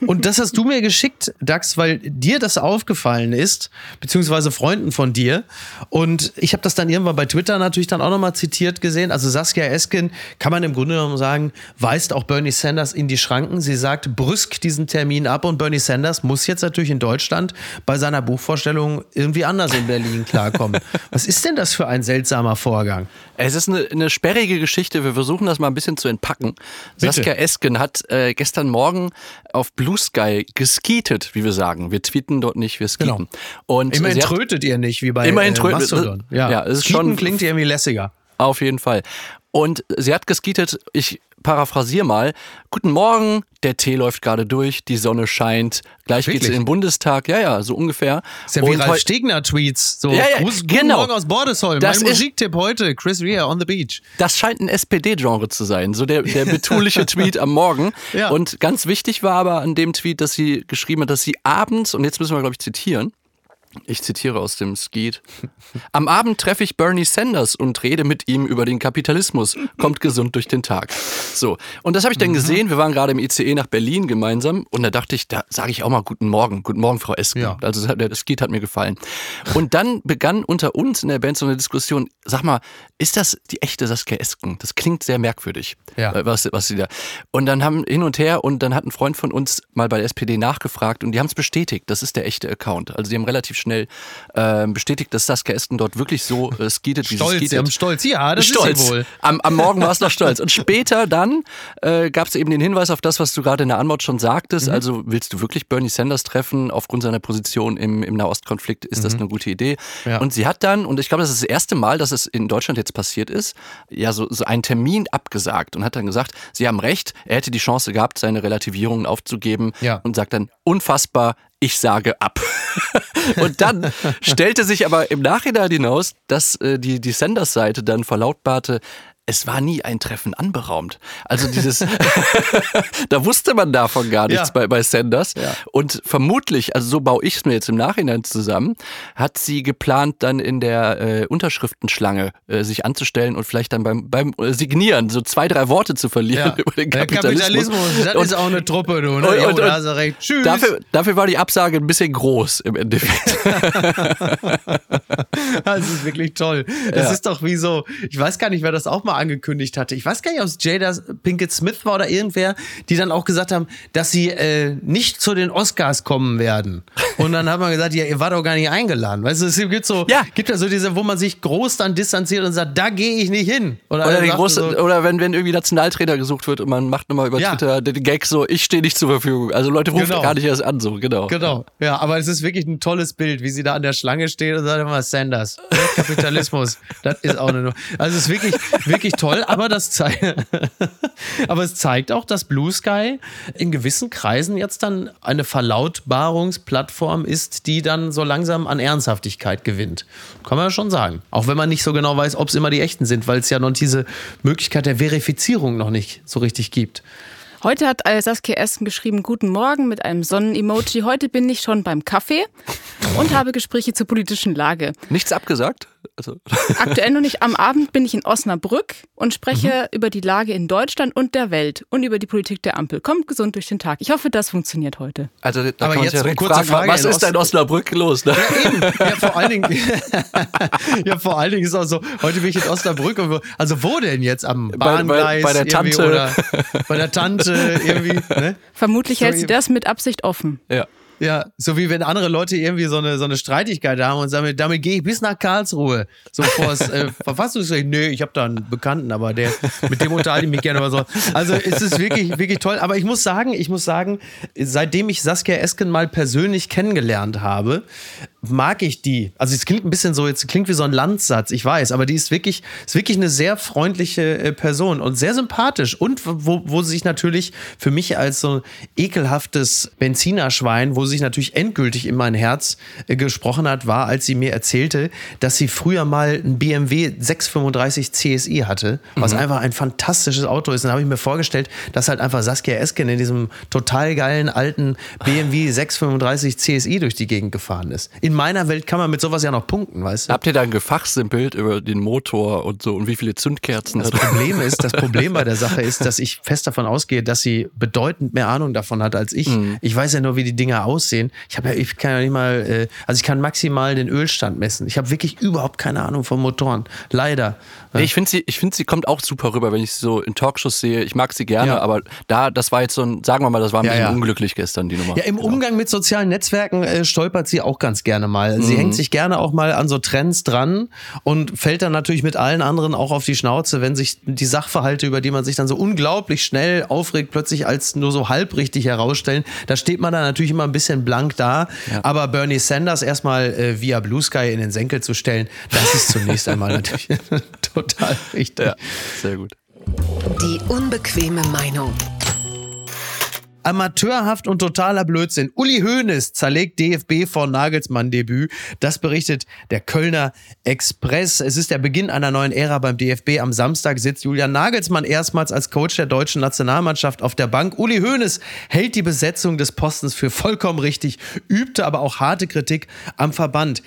Und das hast du mir geschickt, Dax, weil dir das aufgefallen ist, beziehungsweise Freunden von dir. Und ich habe das dann irgendwann bei Twitter natürlich dann auch nochmal zitiert gesehen. Also Saskia Esken, kann man im Grunde genommen sagen, weist auch Bernie Sanders in die Schranken. Sie sagt brüsk diesen Termin ab und Bernie Sanders muss jetzt natürlich in Deutschland bei seiner Buchvorstellung irgendwie anders in Berlin klarkommen. Was ist denn das für ein seltsamer Vorgang? Es ist eine, eine sperrige Geschichte. Wir versuchen das mal ein bisschen zu entpacken. Bitte. Saskia Esken hat äh, gestern Morgen auf Blue Sky geskietet, wie wir sagen. Wir tweeten dort nicht, wir skieten. Genau. Und Immerhin trötet ihr nicht, wie bei Immerhin äh, trötet- Mastodon. Ja, ja, es ist schon- klingt irgendwie lässiger. Auf jeden Fall. Und sie hat geskietet, ich paraphrasiere mal, guten Morgen, der Tee läuft gerade durch, die Sonne scheint, gleich geht's Wirklich? in den Bundestag, ja, ja, so ungefähr. Das ist ja wie Und Ralf Stegner-Tweets. So, Ja, ja, Gruß, guten genau. Morgen aus Bordesholm. Das mein Musiktipp heute, Chris Rea on the Beach. Das scheint ein SPD-Genre zu sein, so der, der betuliche Tweet am Morgen. Ja. Und ganz wichtig war aber an dem Tweet, dass sie geschrieben hat, dass sie abends, und jetzt müssen wir, glaube ich, zitieren, ich zitiere aus dem Skeet. Am Abend treffe ich Bernie Sanders und rede mit ihm über den Kapitalismus. Kommt gesund durch den Tag. So. Und das habe ich dann gesehen. Wir waren gerade im ICE nach Berlin gemeinsam. Und da dachte ich, da sage ich auch mal Guten Morgen. Guten Morgen, Frau Esken. Ja. Also der Skeet hat mir gefallen. Und dann begann unter uns in der Band so eine Diskussion. Sag mal, ist das die echte Saskia Esken? Das klingt sehr merkwürdig. Ja. äh, Was, was sie da. Und dann haben hin und her und dann hat ein Freund von uns mal bei der SPD nachgefragt und die haben es bestätigt. Das ist der echte Account. Also die haben relativ schnell ähm, bestätigt, dass Saskia Esken dort wirklich so äh, skietet, wie Stolz, sie sie skietet. haben Stolz. Ja, das Stolz. ist sie wohl. Am, am Morgen war es noch stolz. Und später dann äh, gab es eben den Hinweis auf das, was du gerade in der Antwort schon sagtest. Mhm. Also willst du wirklich Bernie Sanders treffen aufgrund seiner Position im, im Nahostkonflikt? Ist das eine gute Idee? Mhm. Ja. Und sie hat dann, und ich glaube, das ist das erste Mal, dass es in Deutschland jetzt passiert ist, ja, so, so einen Termin abgesagt und hat dann gesagt, sie haben recht, er hätte die Chance gehabt, seine Relativierungen aufzugeben Ja. und sagt dann, unfassbar, ich sage ab. und dann stellte sich aber im Nachhinein hinaus, dass äh, die, die Sanders-Seite dann verlautbarte, es war nie ein Treffen anberaumt. Also dieses, da wusste man davon gar nichts Ja. bei, bei Sanders. Ja. Und vermutlich, also so baue ich es mir jetzt im Nachhinein zusammen, hat sie geplant, dann in der äh, Unterschriftenschlange äh, sich anzustellen und vielleicht dann beim, beim äh, Signieren so zwei, drei Worte zu verlieren über den Der Kapitalismus. Kapitalismus, das Und- ist auch eine Truppe, du. Ne? und- und- da und du recht. Tschüss. Dafür, dafür war die Absage ein bisschen groß im Endeffekt. Das ist wirklich toll. Das Ja. ist doch wie so, ich weiß gar nicht, wer das auch mal angekündigt hatte. Ich weiß gar nicht, ob es Jada Pinkett Smith war oder irgendwer, die dann auch gesagt haben, dass sie äh, nicht zu den Oscars kommen werden. Und dann hat man gesagt, ja, ihr wart doch gar nicht eingeladen. Weißt du, es gibt so, Ja. gibt ja so diese, wo man sich groß dann distanziert und sagt, da gehe ich nicht hin. Oder, sagt große, so, oder wenn, wenn irgendwie Nationaltrainer gesucht wird und man macht nochmal über Ja. Twitter den Gag so, ich stehe nicht zur Verfügung. Also Leute rufen Genau. gar nicht erst an, so, genau. Genau, ja, aber es ist wirklich ein tolles Bild, wie sie da an der Schlange steht und sagt immer Sanders. Kapitalismus, das ist auch eine. Nu- Also es ist wirklich, wirklich wirklich toll, aber das zeigt, aber es zeigt auch, dass Blue Sky in gewissen Kreisen jetzt dann eine Verlautbarungsplattform ist, die dann so langsam an Ernsthaftigkeit gewinnt. Kann man ja schon sagen. Auch wenn man nicht so genau weiß, ob es immer die echten sind, weil es ja noch diese Möglichkeit der Verifizierung noch nicht so richtig gibt. Heute hat Saskia Esken geschrieben, guten Morgen mit einem Sonnen-Emoji. Heute bin ich schon beim Kaffee und habe Gespräche zur politischen Lage. Nichts abgesagt? Also. Aktuell noch nicht. Am Abend bin ich in Osnabrück und spreche mhm. über die Lage in Deutschland und der Welt und über die Politik der Ampel. Kommt gesund durch den Tag. Ich hoffe, das funktioniert heute. Also, da Aber jetzt ja kurze fragen, Frage. Was ist denn in Osnabrück los? Ne? Ja, eben. Ja, vor allen Dingen, ja, vor allen Dingen ist auch so, heute bin ich in Osnabrück. Und wo, also, wo denn jetzt? Am Bahngleis? Bei, bei, bei der Tante. Oder bei der Tante irgendwie. Ne? Vermutlich so hältst du das mit Absicht offen. Ja. Ja, so wie wenn andere Leute irgendwie so eine, so eine Streitigkeit haben und sagen, damit gehe ich bis nach Karlsruhe. So vor das äh, Verfassungsgericht. Nee, ich habe da einen Bekannten, aber der, mit dem unterhalte ich mich gerne über so. Also es ist wirklich, wirklich toll. Aber ich muss sagen, ich muss sagen, seitdem ich Saskia Esken mal persönlich kennengelernt habe, mag ich die. Also es klingt ein bisschen so, jetzt klingt wie so ein Landsatz, ich weiß, aber die ist wirklich, ist wirklich eine sehr freundliche äh, Person und sehr sympathisch und wo, wo sie sich natürlich für mich als so ekelhaftes Benzinerschwein, wo sie sich natürlich endgültig in mein Herz äh, gesprochen hat, war, als sie mir erzählte, dass sie früher mal ein BMW 635 CSI hatte, was mhm. einfach ein fantastisches Auto ist. Und dann habe ich mir vorgestellt, dass halt einfach Saskia Esken in diesem total geilen alten BMW 635 CSI durch die Gegend gefahren ist in meiner Welt kann man mit sowas ja noch punkten, weißt du? Habt ihr da ein Gefachsimpelt über den Motor und so und wie viele Zündkerzen? Das Problem ist, das Problem bei der Sache ist, dass ich fest davon ausgehe, dass sie bedeutend mehr Ahnung davon hat als ich. Mhm. Ich weiß ja nur, wie die Dinger aussehen. Ich habe ja, ich kann ja nicht mal, äh, also ich kann maximal den Ölstand messen. Ich habe wirklich überhaupt keine Ahnung von Motoren. Leider. Nee, ich finde sie, ich finde sie kommt auch super rüber, wenn ich sie so in Talkshows sehe. Ich mag sie gerne, ja. aber da, das war jetzt so ein, sagen wir mal, das war ein ja, bisschen ja. unglücklich gestern die Nummer. Ja, im genau. Umgang mit sozialen Netzwerken äh, stolpert sie auch ganz gerne mal. Sie mhm. hängt sich gerne auch mal an so Trends dran und fällt dann natürlich mit allen anderen auch auf die Schnauze, wenn sich die Sachverhalte, über die man sich dann so unglaublich schnell aufregt, plötzlich als nur so halbrichtig herausstellen. Da steht man dann natürlich immer ein bisschen blank da. Aber Bernie Sanders erstmal äh, via Blue Sky in den Senkel zu stellen, das ist zunächst einmal natürlich total richtig. Ja, sehr gut. Die unbequeme Meinung. Amateurhaft und totaler Blödsinn. Uli Hoeneß zerlegt DFB vor Nagelsmann-Debüt. Das berichtet der Kölner Express. Es ist der Beginn einer neuen Ära beim DFB. Am Samstag sitzt Julian Nagelsmann erstmals als Coach der deutschen Nationalmannschaft auf der Bank. Uli Hoeneß hält die Besetzung des Postens für vollkommen richtig, übte aber auch harte Kritik am Verband.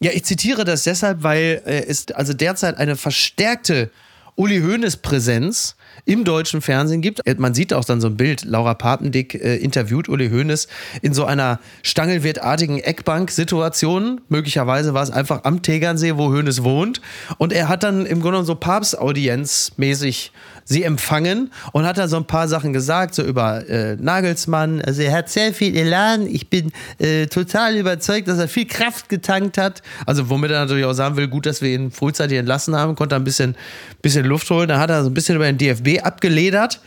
Ja, ich zitiere das deshalb, weil äh, es also derzeit eine verstärkte Uli Hoeneß Präsenz im deutschen Fernsehen gibt. Man sieht auch dann so ein Bild, Laura Papendick äh, interviewt Uli Hoeneß in so einer stangelwirtartigen Eckbank-Situation. Möglicherweise war es einfach am Tegernsee, wo Hoeneß wohnt. Und er hat dann im Grunde so Papstaudienz mäßig sie empfangen und hat dann so ein paar Sachen gesagt, so über äh, Nagelsmann. Also er hat sehr viel Elan. Ich bin äh, total überzeugt, dass er viel Kraft getankt hat. Also womit er natürlich auch sagen will, gut, dass wir ihn frühzeitig entlassen haben, konnte ein bisschen, bisschen Luft holen. Da hat er so ein bisschen über den DFB abgeledert.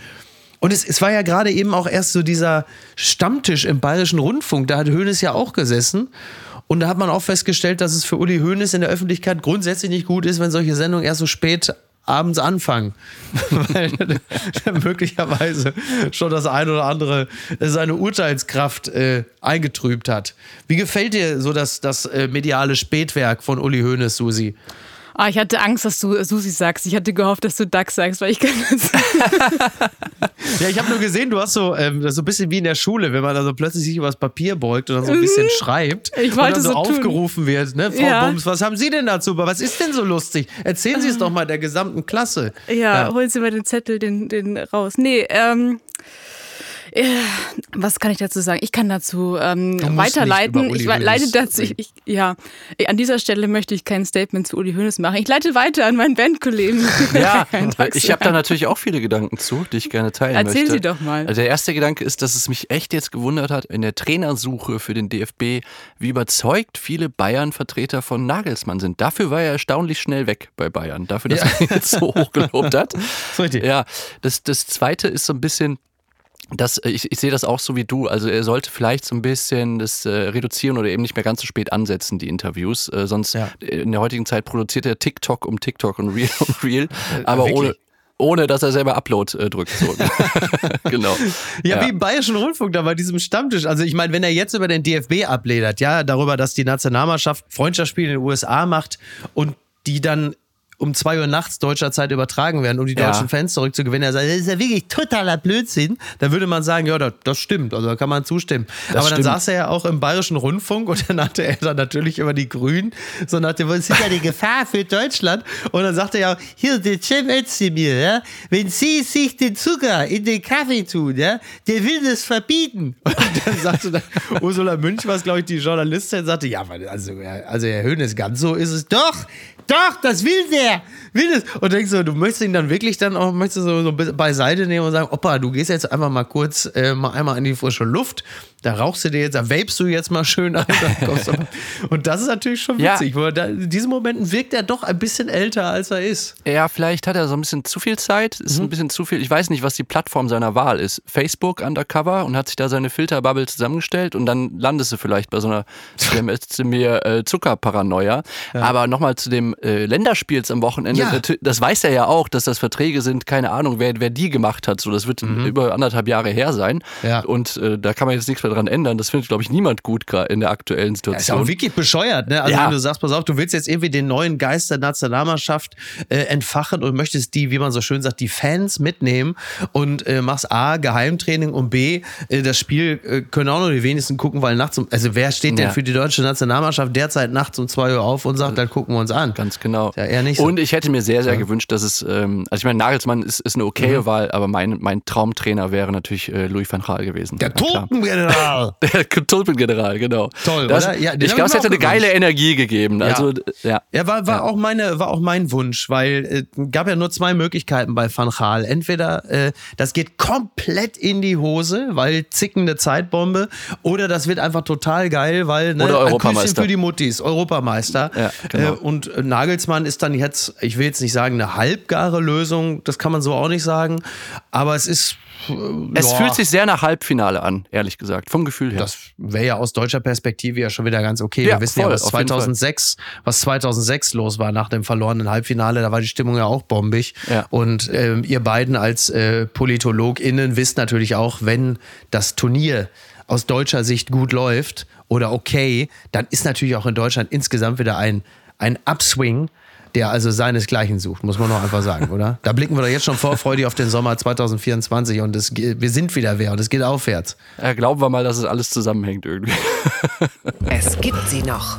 Und es, es war ja gerade eben auch erst so dieser Stammtisch im Bayerischen Rundfunk. Da hat Hoeneß ja auch gesessen. Und da hat man auch festgestellt, dass es für Uli Hoeneß in der Öffentlichkeit grundsätzlich nicht gut ist, wenn solche Sendungen erst so spät abends anfangen, weil möglicherweise schon das ein oder andere seine Urteilskraft äh, eingetrübt hat. Wie gefällt dir so das, das äh, mediale Spätwerk von Uli Hoeneß, Susi? Ah, ich hatte Angst, dass du Susi sagst. Ich hatte gehofft, dass du Duck sagst, weil ich kann das. ja, ich habe nur gesehen, du hast so, ähm, so ein bisschen wie in der Schule, wenn man da so plötzlich sich über das Papier beugt und dann so ein bisschen mhm. schreibt ich wollte und dann so, so aufgerufen wird. Ne? Frau ja. Bums, was haben Sie denn dazu? Was ist denn so lustig? Erzählen Sie es doch mal der gesamten Klasse. Ja, ja. holen Sie mal den Zettel den, den raus. Nee, ähm. Äh, was kann ich dazu sagen? Ich kann dazu ähm, weiterleiten. Ich leite dazu. Ich, ich, ja, an dieser Stelle möchte ich kein Statement zu Uli Hoeneß machen. Ich leite weiter an meinen Bandkollegen. Ja, ich habe da natürlich auch viele Gedanken zu, die ich gerne teilen Erzähl möchte. sie doch mal. Also der erste Gedanke ist, dass es mich echt jetzt gewundert hat in der Trainersuche für den DFB, wie überzeugt viele Bayern-Vertreter von Nagelsmann sind. Dafür war er erstaunlich schnell weg bei Bayern. Dafür, dass ja. er jetzt so hoch gelobt hat. So richtig. Ja, das, das zweite ist so ein bisschen das, äh, ich, ich sehe das auch so wie du. Also er sollte vielleicht so ein bisschen das äh, reduzieren oder eben nicht mehr ganz so spät ansetzen, die Interviews. Äh, sonst Ja. in der heutigen Zeit produziert er TikTok um TikTok und Real um Real. aber wirklich? ohne, ohne, dass er selber Upload äh, drückt. So. genau. Ja, wie im Bayerischen Rundfunk da bei diesem Stammtisch. Also ich meine, wenn er jetzt über den DFB abledert, ja, darüber, dass die Nationalmannschaft Freundschaftsspiele in den USA macht und die dann um zwei Uhr nachts deutscher Zeit übertragen werden, um die Ja. deutschen Fans zurückzugewinnen. Er sagt, das ist ja wirklich totaler Blödsinn. Dann würde man sagen, ja, das, das stimmt, also da kann man zustimmen. Aber dann stimmt. saß er ja auch im Bayerischen Rundfunk und dann hatte er dann natürlich über die Grünen, so nach dem, es ist ja die Gefahr für Deutschland. Und dann sagte er ja, hier, der Cem Özdemir, ja, wenn Sie sich den Zucker in den Kaffee tun, ja, der will das verbieten. Und dann sagte dann Ursula Münch, was glaube ich die Journalistin, sagte, ja, also, also Herr Höhnes, ganz so ist es doch. Doch, das will der. Will es. Und denkst so, du möchtest ihn dann wirklich dann auch möchtest du so, so beiseite nehmen und sagen, Opa, du gehst jetzt einfach mal kurz äh, mal einmal in die frische Luft. Da rauchst du dir jetzt, da vapest du jetzt mal schön ein. Und das ist natürlich schon Ja. witzig. Wo er da, in diesen Momenten wirkt er doch ein bisschen älter, als er ist. Ja, vielleicht hat er so ein bisschen zu viel Zeit, ist ein bisschen zu viel. Ich weiß nicht, was die Plattform seiner Wahl ist. Facebook undercover und hat sich da seine Filterbubble zusammengestellt und dann landest du vielleicht bei so einer mir äh, Zuckerparanoia. Aber nochmal zu dem äh, Länderspiels am Wochenende. Ja. Natü- Das weiß er ja auch, dass das Verträge sind, keine Ahnung, wer, wer die gemacht hat. So, das wird über anderthalb Jahre her sein. Ja. Und äh, da kann man jetzt nichts mehr dran ändern. Das findet, glaube ich, niemand gut in der aktuellen Das ist ja Situation. auch wirklich bescheuert, ne? Also Ja. wenn du sagst, pass auf, du willst jetzt irgendwie den neuen Geist der Nationalmannschaft äh, entfachen und möchtest die, wie man so schön sagt, die Fans mitnehmen und äh, machst A, Geheimtraining und B, äh, das Spiel äh, können auch nur die wenigsten gucken, weil nachts um, also wer steht denn Ja. für die deutsche Nationalmannschaft derzeit nachts um zwei Uhr auf und sagt, dann gucken wir uns an. Ganz genau. Ja, eher nicht so. Und ich hätte mir sehr, sehr gewünscht, dass es, ähm, also ich meine, Nagelsmann ist, ist eine okaye Mhm. Wahl, aber mein, mein Traumtrainer wäre natürlich äh, Louis van Gaal gewesen. Der Ja, Tulpengeneral! Der Tulpengeneral, genau. Toll, das, oder? Ja, ich glaube, es hätte eine geile. Energie gegeben. Also, ja. Ja, war, war, Auch meine, war auch mein Wunsch, weil äh, gab ja nur zwei Möglichkeiten bei Van Gaal. Entweder äh, das geht komplett in die Hose, weil zickende Zeitbombe, oder das wird einfach total geil, weil ne, Oder ein Europameister. Für die Muttis, Europameister. Ja, genau. äh, und Nagelsmann ist dann jetzt, ich will jetzt nicht sagen eine halbgare Lösung, das kann man so auch nicht sagen, aber es ist Es ja, fühlt sich sehr nach Halbfinale an, ehrlich gesagt, vom Gefühl her. das wäre ja aus deutscher Perspektive ja schon wieder ganz okay. Ja, Wir wissen ja, voll, was jeden Fall. 2006, was 2006 los war nach dem verlorenen Halbfinale. Da war die Stimmung ja auch bombig. Ja. Und ähm, ihr beiden als äh, PolitologInnen wisst natürlich auch, wenn das Turnier aus deutscher Sicht gut läuft oder okay, dann ist natürlich auch in Deutschland insgesamt wieder ein, ein Upswing, der also seinesgleichen sucht, muss man noch einfach sagen, oder? Da blicken wir doch jetzt schon vorfreudig auf den Sommer 2024 und es, wir sind wieder wer und es geht aufwärts. Ja, glauben wir mal, dass es alles zusammenhängt irgendwie. Es gibt sie noch.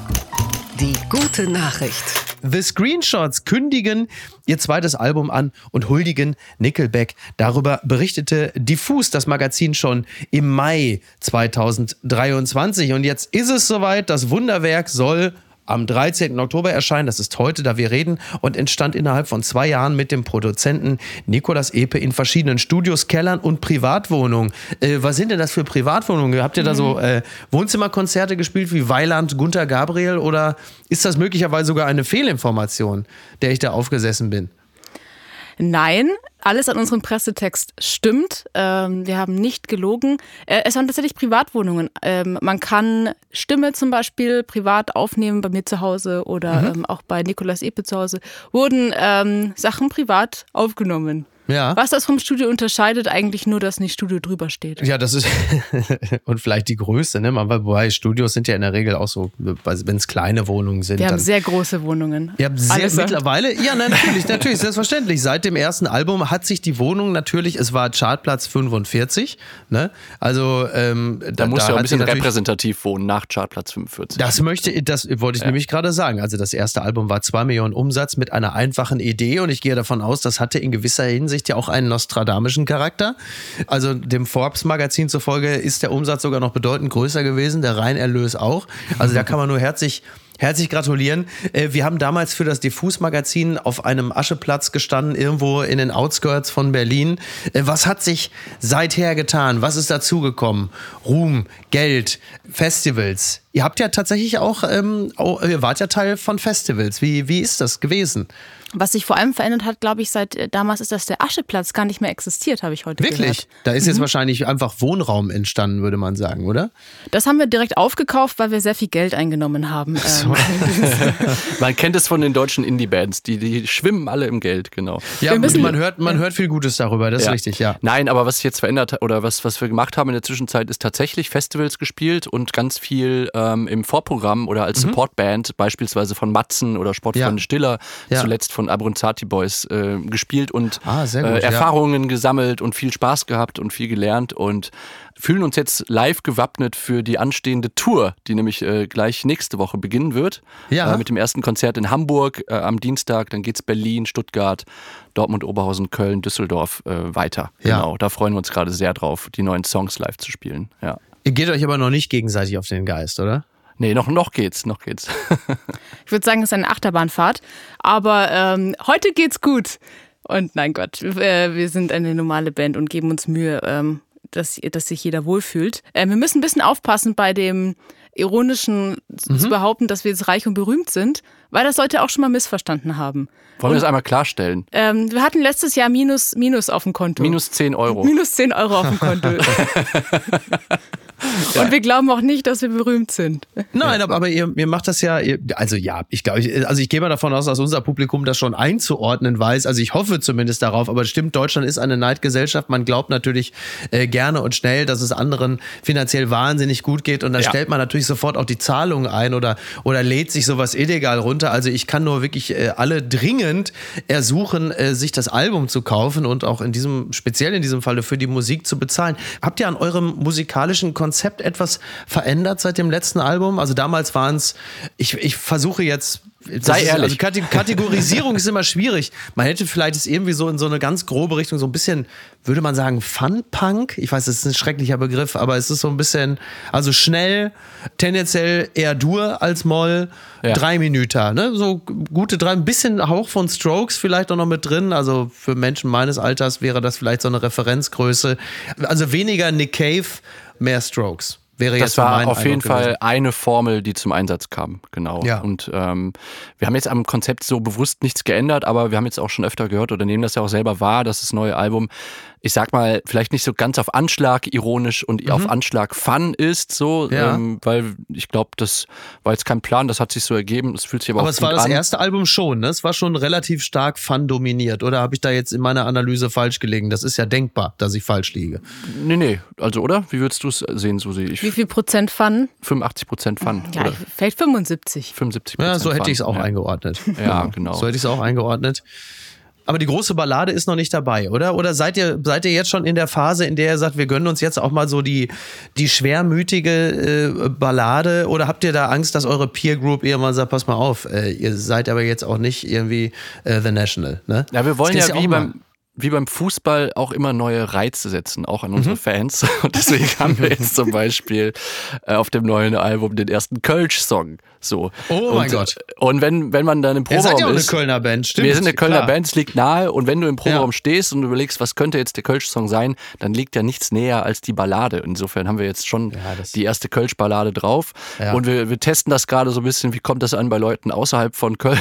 Die gute Nachricht. The Screenshots kündigen ihr zweites Album an und huldigen Nickelback. Darüber berichtete Diffus, das Magazin, schon im Mai 2023. Und jetzt ist es soweit, das Wunderwerk soll am 13. Oktober erscheinen, das ist heute, da wir reden, und entstand innerhalb von zwei Jahren mit dem Produzenten Nikolas Epe in verschiedenen Studios, Kellern und Privatwohnungen. Äh, was sind denn das für Privatwohnungen? Habt ihr da so äh, Wohnzimmerkonzerte gespielt wie Weiland, Gunther Gabriel oder ist das möglicherweise sogar eine Fehlinformation, der ich da aufgesessen bin? Nein, alles an unserem Pressetext stimmt. Ähm, wir haben nicht gelogen. Äh, es waren tatsächlich Privatwohnungen. Ähm, man kann Stimme zum Beispiel privat aufnehmen bei mir zu Hause oder ähm, auch bei Nikolas Epe zu Hause. Wurden ähm, Sachen privat aufgenommen. Ja. Was das vom Studio unterscheidet, eigentlich nur, dass nicht Studio drüber steht. Ja, das ist und vielleicht die Größe, ne? Man- Wobei Studios sind ja in der Regel auch so, wenn es kleine Wohnungen sind. Wir haben sehr große Wohnungen. Ihr habt sehr Alles mittlerweile, ja, nein, natürlich, natürlich, selbstverständlich. Seit dem ersten Album hat sich die Wohnung natürlich, es war Chartplatz 45, ne? Also ähm, Da musst du ja ein bisschen repräsentativ wohnen nach Chartplatz 45. Das möchte, das wollte ich nämlich gerade sagen. Also das erste Album war zwei Millionen Umsatz mit einer einfachen Idee und ich gehe davon aus, das hatte in gewisser Hinsicht ja auch einen nostradamischen Charakter. Also dem Forbes-Magazin zufolge ist der Umsatz sogar noch bedeutend größer gewesen, der Reinerlös auch. Also da kann man nur herzlich Herzlich gratulieren. Äh, Wir haben damals für das Diffus-Magazin auf einem Ascheplatz gestanden, irgendwo in den Outskirts von Berlin. Äh, Was hat sich seither getan? Was ist dazugekommen? Ruhm, Geld, Festivals, ihr habt ja tatsächlich auch, ähm, ihr wart ja Teil von Festivals. Wie, wie ist das gewesen? Was sich vor allem verändert hat, glaube ich, seit äh, damals ist, dass der Ascheplatz gar nicht mehr existiert, habe ich heute Wirklich? gehört. Da ist jetzt wahrscheinlich einfach Wohnraum entstanden, würde man sagen, oder? Das haben wir direkt aufgekauft, weil wir sehr viel Geld eingenommen haben. Ähm, Man kennt es von den deutschen Indie-Bands, die, die schwimmen alle im Geld, genau. Ja, Wir müssen- man hört, man hört viel Gutes darüber, das ist richtig, ja. Nein, aber was sich jetzt verändert hat oder was, was wir gemacht haben in der Zwischenzeit, ist tatsächlich Festivals gespielt und ganz viel ähm, im Vorprogramm oder als Supportband, beispielsweise von Matzen oder Sportfreunde Mhm. Ja. Stiller, Ja. zuletzt von Abronzati Boys äh, gespielt und Ah, gut, äh, ja. Erfahrungen gesammelt und viel Spaß gehabt und viel gelernt und fühlen uns jetzt live gewappnet für die anstehende Tour, die nämlich äh, gleich nächste Woche beginnen wird. Ja. Äh, mit dem ersten Konzert in Hamburg äh, am Dienstag, dann geht's Berlin, Stuttgart, Dortmund, Oberhausen, Köln, Düsseldorf äh, weiter. Ja. Genau, da freuen wir uns gerade sehr drauf, die neuen Songs live zu spielen. Ja. Ihr geht euch aber noch nicht gegenseitig auf den Geist, oder? Nee, noch, noch geht's, noch geht's. ich würde sagen, es ist eine Achterbahnfahrt. Aber ähm, heute geht's gut. Und nein Gott, äh, wir sind eine normale Band und geben uns Mühe, ähm, dass, dass sich jeder wohlfühlt. Äh, wir müssen ein bisschen aufpassen bei dem ironischen zu behaupten, dass wir jetzt reich und berühmt sind, weil das Leute auch schon mal missverstanden haben. Wollen wir das einmal klarstellen? Ähm, wir hatten letztes Jahr Minus, Minus auf dem Konto. Minus 10 Euro. Minus 10 Euro auf dem Konto. Und wir glauben auch nicht, dass wir berühmt sind. Nein, aber, aber ihr, ihr macht das ja, ihr, also ja, ich glaube, ich, also ich gehe mal davon aus, dass unser Publikum das schon einzuordnen weiß. Also ich hoffe zumindest darauf, aber es stimmt, Deutschland ist eine Neidgesellschaft. Man glaubt natürlich äh, gerne und schnell, dass es anderen finanziell wahnsinnig gut geht und dann Ja. stellt man natürlich sofort auch die Zahlungen ein oder, oder lädt sich sowas illegal runter. Also ich kann nur wirklich äh, alle dringend ersuchen, äh, sich das Album zu kaufen und auch in diesem, speziell in diesem Falle für die Musik zu bezahlen. Habt ihr an eurem musikalischen Konzept etwas verändert seit dem letzten Album? Also damals waren es, ich, ich versuche jetzt. das Sei ist, ehrlich. Also Kate- Kategorisierung ist immer schwierig. Man hätte vielleicht es irgendwie so in so eine ganz grobe Richtung, so ein bisschen, würde man sagen, Fun-Punk. Ich weiß, das ist ein schrecklicher Begriff, aber es ist so ein bisschen, also schnell, tendenziell eher Dur als Moll, Ja. drei Minuten, ne? So gute drei, ein bisschen Hauch von Strokes vielleicht auch noch mit drin. Also für Menschen meines Alters wäre das vielleicht so eine Referenzgröße. Also weniger Nick Cave, mehr Strokes. Wäre jetzt Das so war auf jeden Fall gewesen. eine Formel, die zum Einsatz kam, genau. Ja. Und ähm, wir haben jetzt am Konzept so bewusst nichts geändert, aber wir haben jetzt auch schon öfter gehört oder nehmen das ja auch selber wahr, dass das neue Album, ich sag mal, vielleicht nicht so ganz auf Anschlag ironisch und auf Anschlag Fun ist, so, Mhm. Ja. ähm, weil ich glaube, das war jetzt kein Plan, das hat sich so ergeben, es fühlt sich aber, Aber auch es war das an. erste Album schon, ne? Es war schon relativ stark Fun dominiert. Oder habe ich da jetzt in meiner Analyse falsch gelegen? Das ist ja denkbar, dass ich falsch liege. Nee, nee, also oder? Wie würdest du es sehen, Susi? Ich, Wie viel Prozent Fun? 85 Prozent Fun. Ja, oder vielleicht 75. 75 Ja, Prozent so hätte ich es auch ja. eingeordnet. Ja, genau. So hätte ich es auch eingeordnet. Aber die große Ballade ist noch nicht dabei, oder? Oder seid ihr, seid ihr jetzt schon in der Phase, in der ihr sagt, wir gönnen uns jetzt auch mal so die, die schwermütige äh, Ballade? Oder habt ihr da Angst, dass eure Peer Group irgendwann sagt, pass mal auf, äh, ihr seid aber jetzt auch nicht irgendwie äh, The National, ne? Ja, wir wollen ja ist wie auch mal- beim, wie beim Fußball auch immer neue Reize setzen, auch an unsere Fans. Und deswegen haben wir jetzt zum Beispiel äh, auf dem neuen Album den ersten Kölsch-Song. So. Oh mein und, Gott. Und wenn, wenn man dann im Ihr Proberaum seid ja auch eine ist, Kölner Band, stimmt. wir sind eine Kölner klar. Band, es liegt nahe. Und wenn du im Proberaum Ja. stehst und überlegst, was könnte jetzt der Kölsch-Song sein, dann liegt ja nichts näher als die Ballade. Insofern haben wir jetzt schon das- die erste Kölsch-Ballade drauf. Ja. Und wir, wir testen das gerade so ein bisschen, wie kommt das an bei Leuten außerhalb von Köln.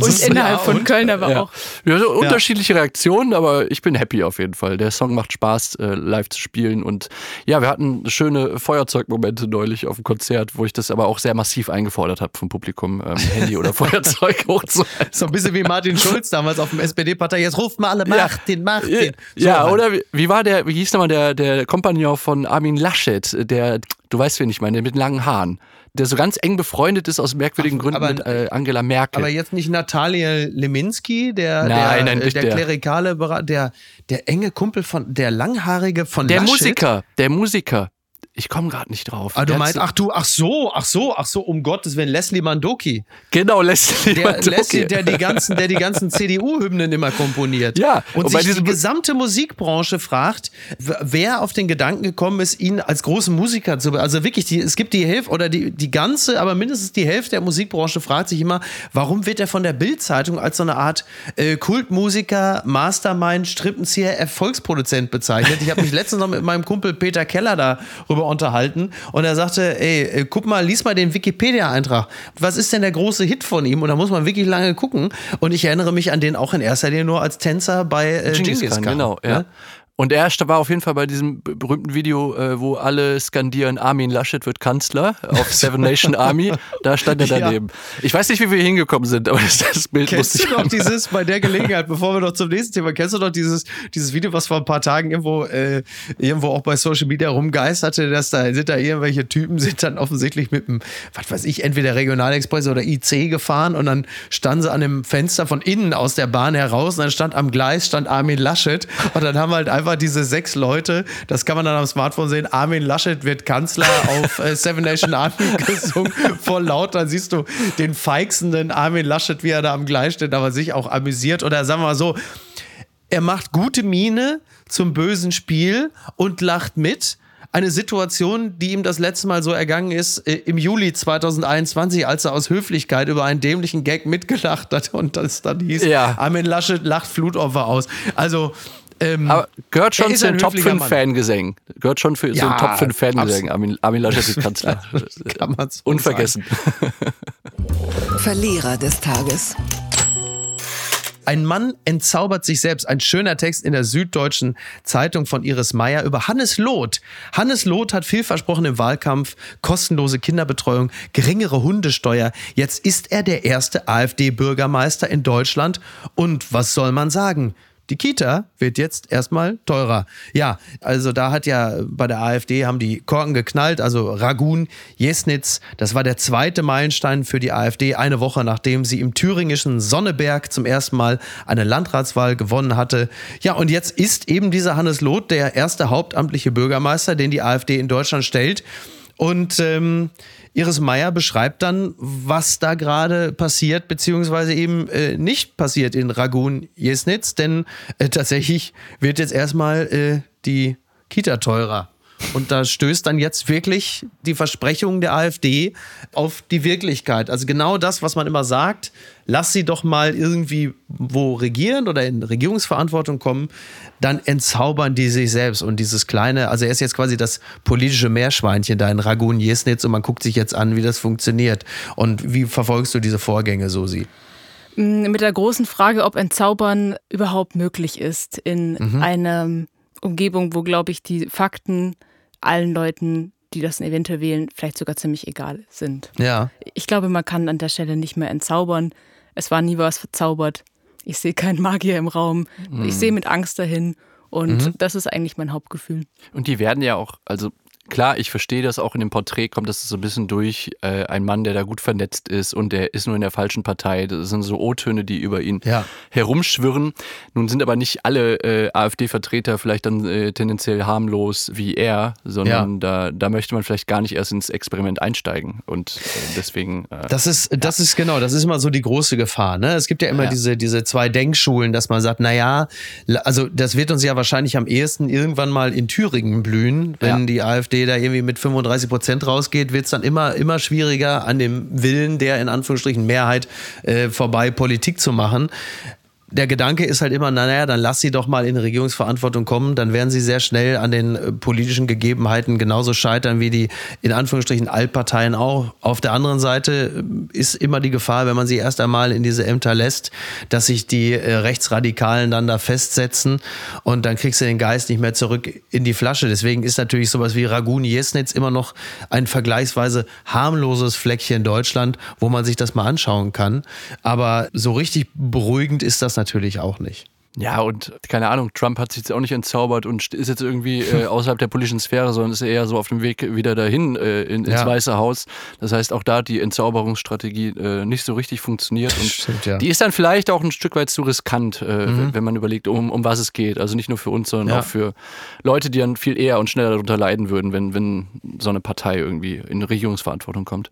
Und innerhalb von und? Köln aber Ja. auch. Ja, so unterschiedliche Reaktionen, aber ich bin happy auf jeden Fall. Der Song macht Spaß, äh, live zu spielen. Und ja, wir hatten schöne Feuerzeugmomente neulich auf dem Konzert, wo ich das aber auch sehr massiv eingefordert habe vom Publikum, ähm, Handy oder Feuerzeug hochzuhalten. So ein bisschen wie Martin Schulz damals auf dem SPD-Partei. Jetzt ruft mal alle, macht den, macht den. So ja, halt. oder wie, wie war der, wie hieß nochmal der, der Kompagnon von Armin Laschet, der, du weißt, wen ich meine, der mit langen Haaren, der so ganz eng befreundet ist aus merkwürdigen Gründen aber- mit äh, Angela Merkel. Aber jetzt nicht Natalia Leminski, der, Nein, der, nein, äh, der, der. klerikale, Bera- der, der enge Kumpel von, der langhaarige von der Laschet. Musiker, der Musiker. Ich komme gerade nicht drauf. Ah, du Der meinst, ach du, ach so, ach so, ach so, um Gottes Willen, Leslie Mandoki. Genau, Leslie Der, Mandoki. Leslie, der die ganzen, der die ganzen CDU-Hymnen immer komponiert. Ja, Und, und bei sich die gesamte Musikbranche fragt, wer auf den Gedanken gekommen ist, ihn als großen Musiker zu, also wirklich, die, es gibt die Hälfte oder die, die ganze, aber mindestens die Hälfte der Musikbranche fragt sich immer, warum wird er von der Bild-Zeitung als so eine Art äh, Kultmusiker, Mastermind, Strippenzieher, Erfolgsproduzent bezeichnet? Ich habe mich letztens noch mit meinem Kumpel Peter Keller darüber darüber unterhalten und er sagte, ey, äh, guck mal, lies mal den Wikipedia-Eintrag. Was ist denn der große Hit von ihm? Und da muss man wirklich lange gucken. Und ich erinnere mich an den auch in erster Linie nur als Tänzer bei äh, Genghis, Khan. Genau, ja. Ne? Und er war auf jeden Fall bei diesem berühmten Video, äh, wo alle skandieren, Armin Laschet wird Kanzler auf Seven Nation Army. Da stand er daneben. Ja. Ich weiß nicht, wie wir hingekommen sind, aber das, das Bild kennst musste ich du noch dieses, bei der Gelegenheit, bevor wir noch zum nächsten Thema, kennst du noch dieses, dieses Video, was vor ein paar Tagen irgendwo, äh, irgendwo auch bei Social Media rumgeisterte, dass da sind da irgendwelche Typen, sind dann offensichtlich mit einem, was weiß ich, entweder Regionalexpress oder IC gefahren und dann standen sie an dem Fenster von innen aus der Bahn heraus und dann stand am Gleis, stand Armin Laschet und dann haben halt einfach einfach diese sechs Leute, das kann man dann am Smartphone sehen, Armin Laschet wird Kanzler auf äh, Seven Nation Army gesungen, voll laut, dann siehst du den feixenden Armin Laschet, wie er da am Gleis steht, aber sich auch amüsiert oder sagen wir mal so, er macht gute Miene zum bösen Spiel und lacht mit eine Situation, die ihm das letzte Mal so ergangen ist, äh, im Juli 2021, als er aus Höflichkeit über einen dämlichen Gag mitgelacht hat und das dann hieß, ja. Armin Laschet lacht Flutopfer aus. Also ähm, Aber gehört schon zu den Top 5 Fangesängen. Gehört schon für, ja, zu den Top 5 Fangesängen. Armin, Armin Laschet ist Kanzler. Kann man so Unvergessen. Verlierer des Tages. Ein Mann entzaubert sich selbst. Ein schöner Text in der Süddeutschen Zeitung von Iris Meyer über Hannes Loth. Hannes Loth hat viel versprochen im Wahlkampf. Kostenlose Kinderbetreuung, geringere Hundesteuer. Jetzt ist er der erste AfD-Bürgermeister in Deutschland. Und was soll man sagen? Die Kita wird jetzt erstmal teurer. Ja, also da hat ja bei der AfD haben die Korken geknallt, also Ragun, Jesnitz, das war der zweite Meilenstein für die AfD, eine Woche nachdem sie im thüringischen Sonneberg zum ersten Mal eine Landratswahl gewonnen hatte. Ja, und jetzt ist eben dieser Hannes Loth der erste hauptamtliche Bürgermeister, den die AfD in Deutschland stellt. Und ähm, Iris Meyer beschreibt dann, was da gerade passiert, beziehungsweise eben äh, nicht passiert in Ragun Jesnitz, denn äh, tatsächlich wird jetzt erstmal äh, die Kita teurer. Und da stößt dann jetzt wirklich die Versprechung der AfD auf die Wirklichkeit. Also genau das, was man immer sagt, lass sie doch mal irgendwie wo regieren oder in Regierungsverantwortung kommen, dann entzaubern die sich selbst. Und dieses kleine, also er ist jetzt quasi das politische Meerschweinchen da in Ragun Jesnitz und man guckt sich jetzt an, wie das funktioniert. Und wie verfolgst du diese Vorgänge, Susi? Mm, mit der großen Frage, ob Entzaubern überhaupt möglich ist in mhm. einer Umgebung, wo, glaube ich, die Fakten allen Leuten, die das eventuell wählen, vielleicht sogar ziemlich egal sind. Ja. Ich glaube, man kann an der Stelle nicht mehr entzaubern. Es war nie was verzaubert. Ich sehe keinen Magier im Raum. Mhm. Ich sehe mit Angst dahin. Und mhm. das ist eigentlich mein Hauptgefühl. Und die werden ja auch, also klar, ich verstehe das auch in dem Porträt, kommt das so ein bisschen durch. Äh, ein Mann, der da gut vernetzt ist und der ist nur in der falschen Partei. Das sind so O-Töne, die über ihn ja. herumschwirren. Nun sind aber nicht alle äh, AfD-Vertreter vielleicht dann äh, tendenziell harmlos wie er, sondern ja. da, da möchte man vielleicht gar nicht erst ins Experiment einsteigen. Und äh, deswegen. Äh, das ist, das ist genau, das ist immer so die große Gefahr. Ne? Es gibt ja immer ja. Diese, diese zwei Denkschulen, dass man sagt, naja, also das wird uns ja wahrscheinlich am ehesten irgendwann mal in Thüringen blühen, wenn die AfD AfD da irgendwie mit 35 Prozent rausgeht, wird es dann immer, immer schwieriger, an dem Willen der in Anführungsstrichen Mehrheit äh, vorbei Politik zu machen der Gedanke ist halt immer, naja, dann lass sie doch mal in Regierungsverantwortung kommen, dann werden sie sehr schnell an den äh, politischen Gegebenheiten genauso scheitern wie die in Anführungsstrichen Altparteien auch. Auf der anderen Seite äh, ist immer die Gefahr, wenn man sie erst einmal in diese Ämter lässt, dass sich die äh, Rechtsradikalen dann da festsetzen und dann kriegst du den Geist nicht mehr zurück in die Flasche. Deswegen ist natürlich sowas wie Ragun Jesnitz immer noch ein vergleichsweise harmloses Fleckchen Deutschland, wo man sich das mal anschauen kann. Aber so richtig beruhigend ist das natürlich auch nicht. Ja, und keine Ahnung, Trump hat sich jetzt auch nicht entzaubert und ist jetzt irgendwie äh, außerhalb der politischen Sphäre, sondern ist eher so auf dem Weg wieder dahin äh, in, ins ja. Weiße Haus. Das heißt, auch da hat die Entzauberungsstrategie äh, nicht so richtig funktioniert. Und Stimmt, ja. die ist dann vielleicht auch ein Stück weit zu riskant, äh, mhm. wenn man überlegt, um, um was es geht. Also nicht nur für uns, sondern ja. auch für Leute, die dann viel eher und schneller darunter leiden würden, wenn, wenn so eine Partei irgendwie in Regierungsverantwortung kommt.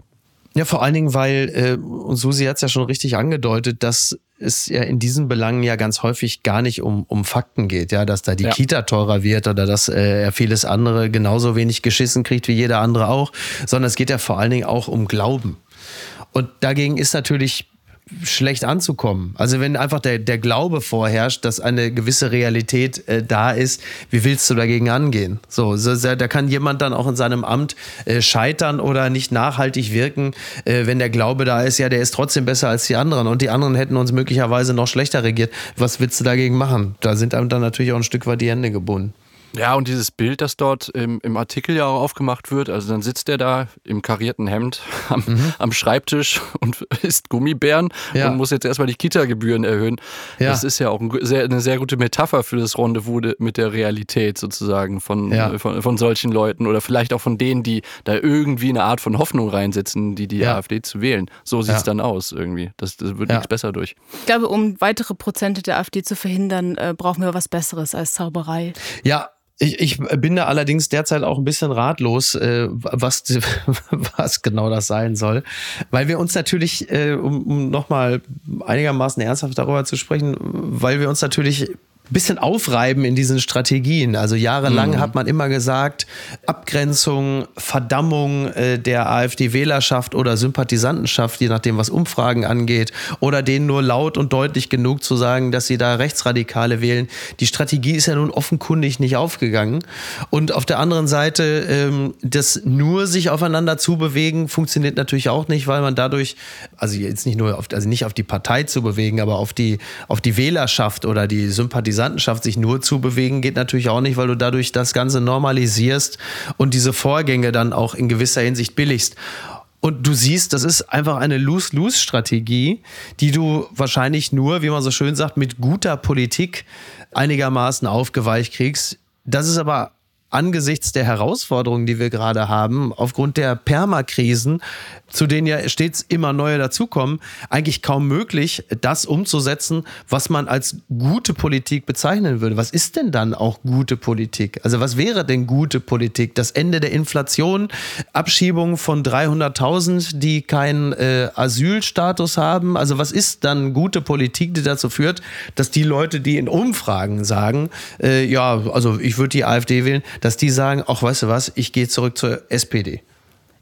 Ja, vor allen Dingen, weil, äh, und Susi hat es ja schon richtig angedeutet, dass es ja in diesen Belangen ja ganz häufig gar nicht um, um Fakten geht, ja, dass da die ja. Kita teurer wird oder dass äh, er vieles andere genauso wenig geschissen kriegt wie jeder andere auch, sondern es geht ja vor allen Dingen auch um Glauben. Und dagegen ist natürlich schlecht anzukommen. Also wenn einfach der, der Glaube vorherrscht, dass eine gewisse Realität äh, da ist, wie willst du dagegen angehen? So, so, da kann jemand dann auch in seinem Amt äh, scheitern oder nicht nachhaltig wirken, äh, wenn der Glaube da ist, ja, der ist trotzdem besser als die anderen und die anderen hätten uns möglicherweise noch schlechter regiert. Was willst du dagegen machen? Da sind einem dann natürlich auch ein Stück weit die Hände gebunden. Ja, und dieses Bild, das dort im, im, Artikel ja auch aufgemacht wird, also dann sitzt er da im karierten Hemd am, mhm. am Schreibtisch und isst Gummibären ja. und muss jetzt erstmal die Kita-Gebühren erhöhen. Ja. Das ist ja auch ein sehr, eine sehr gute Metapher für das Rendezvous mit der Realität sozusagen von, ja. von, von, solchen Leuten oder vielleicht auch von denen, die da irgendwie eine Art von Hoffnung reinsetzen, die die AfD zu wählen. So sieht es dann aus irgendwie. Das, das wird nichts besser durch. Ich glaube, um weitere Prozente der AfD zu verhindern, äh, brauchen wir was Besseres als Zauberei. Ja, ich, ich bin da allerdings derzeit auch ein bisschen ratlos, äh, was, was genau das sein soll. Weil wir uns natürlich, äh, um, um nochmal einigermaßen ernsthaft darüber zu sprechen, weil wir uns natürlich bisschen aufreiben in diesen Strategien. Also jahrelang mhm. hat man immer gesagt, Abgrenzung, Verdammung äh, der AfD-Wählerschaft oder Sympathisantenschaft, je nachdem, was Umfragen angeht, oder denen nur laut und deutlich genug zu sagen, dass sie da Rechtsradikale wählen. Die Strategie ist ja nun offenkundig nicht aufgegangen. Und auf der anderen Seite, ähm, das nur sich aufeinander zu bewegen, funktioniert natürlich auch nicht, weil man dadurch, also jetzt nicht nur auf, also nicht auf die Partei zu bewegen, aber auf die, auf die Wählerschaft oder die Sympathisanten Sympathisantenschaft sich nur zu bewegen, geht natürlich auch nicht, weil du dadurch das Ganze normalisierst und diese Vorgänge dann auch in gewisser Hinsicht billigst. Und du siehst, das ist einfach eine Lose-Lose-Strategie, die du wahrscheinlich nur, wie man so schön sagt, mit guter Politik einigermaßen aufgeweicht kriegst. Das ist aber angesichts der Herausforderungen, die wir gerade haben, aufgrund der Permakrisen, zu denen ja stets immer neue dazukommen, eigentlich kaum möglich, das umzusetzen, was man als gute Politik bezeichnen würde. Was ist denn dann auch gute Politik? Also was wäre denn gute Politik? Das Ende der Inflation, Abschiebung von 300.000, die keinen äh, Asylstatus haben. Also was ist dann gute Politik, die dazu führt, dass die Leute, die in Umfragen sagen, äh, ja, also ich würde die AfD wählen, dass die sagen, ach, weißt du was, ich gehe zurück zur SPD.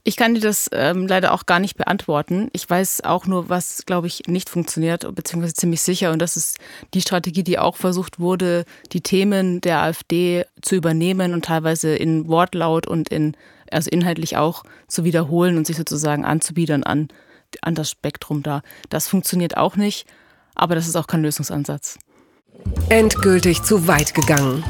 Ich kann dir das ähm, leider auch gar nicht beantworten. Ich weiß auch nur, was, glaube ich, nicht funktioniert, beziehungsweise ziemlich sicher. Und das ist die Strategie, die auch versucht wurde, die Themen der AfD zu übernehmen und teilweise in Wortlaut und in, also inhaltlich auch zu wiederholen und sich sozusagen anzubiedern an, an das Spektrum da. Das funktioniert auch nicht, aber das ist auch kein Lösungsansatz. Endgültig zu weit gegangen.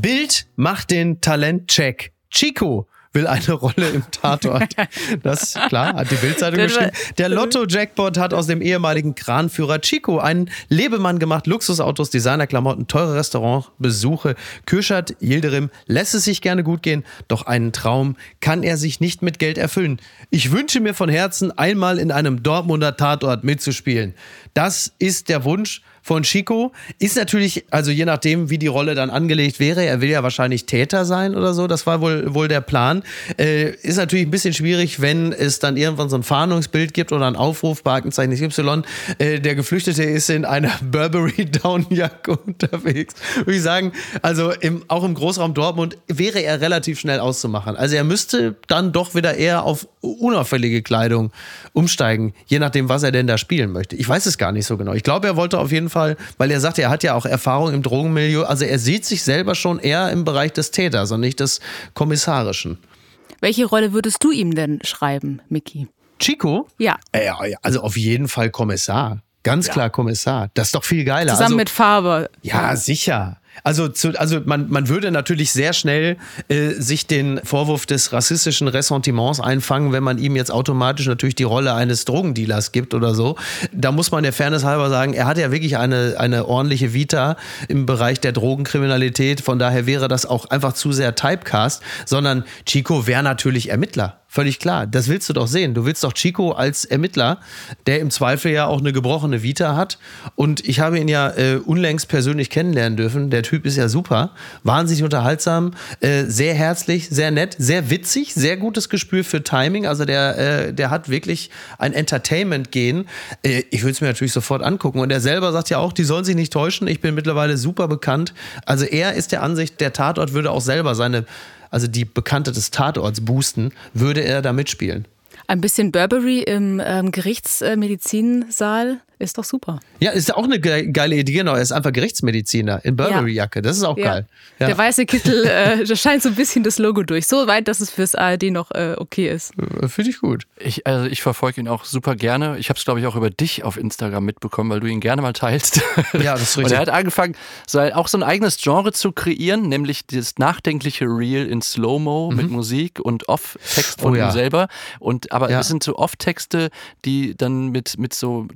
Bild macht den Talentcheck. Chico will eine Rolle im Tatort. Das, klar, hat die Bildzeitung geschrieben. Der Lotto-Jackpot hat aus dem ehemaligen Kranführer Chico einen Lebemann gemacht. Luxusautos, Designerklamotten, teure Restaurantbesuche. Kürschat Yildirim lässt es sich gerne gut gehen, doch einen Traum kann er sich nicht mit Geld erfüllen. Ich wünsche mir von Herzen, einmal in einem Dortmunder Tatort mitzuspielen. Das ist der Wunsch von Chico. Ist natürlich, also je nachdem, wie die Rolle dann angelegt wäre, er will ja wahrscheinlich Täter sein oder so, das war wohl, wohl der Plan. Äh, ist natürlich ein bisschen schwierig, wenn es dann irgendwann so ein Fahndungsbild gibt oder ein Aufruf bei Aktenzeichen Y, äh, der Geflüchtete ist in einer Burberry-Downjacke unterwegs. Würde ich sagen, also im, auch im Großraum Dortmund wäre er relativ schnell auszumachen. Also er müsste dann doch wieder eher auf unauffällige Kleidung umsteigen, je nachdem, was er denn da spielen möchte. Ich weiß es gar nicht so genau. Ich glaube, er wollte auf jeden Fall, weil er sagt, er hat ja auch Erfahrung im Drogenmilieu. Also er sieht sich selber schon eher im Bereich des Täters und nicht des Kommissarischen. Welche Rolle würdest du ihm denn schreiben, Mickey? Chico? Ja. ja also auf jeden Fall Kommissar. Ganz ja. klar Kommissar. Das ist doch viel geiler. Zusammen also, mit Farbe. Ja, sicher. Also, zu, also man, man würde natürlich sehr schnell äh, sich den Vorwurf des rassistischen Ressentiments einfangen, wenn man ihm jetzt automatisch natürlich die Rolle eines Drogendealers gibt oder so. Da muss man der Fairness halber sagen, er hat ja wirklich eine, eine ordentliche Vita im Bereich der Drogenkriminalität. Von daher wäre das auch einfach zu sehr Typecast, sondern Chico wäre natürlich Ermittler. Völlig klar. Das willst du doch sehen. Du willst doch Chico als Ermittler, der im Zweifel ja auch eine gebrochene Vita hat. Und ich habe ihn ja äh, unlängst persönlich kennenlernen dürfen. Der Typ ist ja super. Wahnsinnig unterhaltsam, äh, sehr herzlich, sehr nett, sehr witzig, sehr gutes Gespür für Timing. Also der, äh, der hat wirklich ein Entertainment-Gen. Äh, ich würde es mir natürlich sofort angucken. Und er selber sagt ja auch, die sollen sich nicht täuschen. Ich bin mittlerweile super bekannt. Also er ist der Ansicht, der Tatort würde auch selber seine also die Bekannte des Tatorts boosten, würde er da mitspielen. Ein bisschen Burberry im ähm, Gerichtsmedizinsaal ist doch super. Ja, ist auch eine geile Idee, genau. Er ist einfach Gerichtsmediziner in Burberry-Jacke. Das ist auch Ja. geil. Ja. Der weiße Kittel, äh, da scheint so ein bisschen das Logo durch. So weit, dass es fürs ARD noch äh, okay ist. Äh, Finde ich gut. Ich, also ich verfolge ihn auch super gerne. Ich habe es, glaube ich, auch über dich auf Instagram mitbekommen, weil du ihn gerne mal teilst. Ja, das ist Und richtig. er hat angefangen, so auch so ein eigenes Genre zu kreieren, nämlich das nachdenkliche Reel in Slow-Mo mit Musik und Off-Text von Mhm. Oh ja. ihm selber. Und aber Ja. es sind so Off-Texte, die dann mit, mit so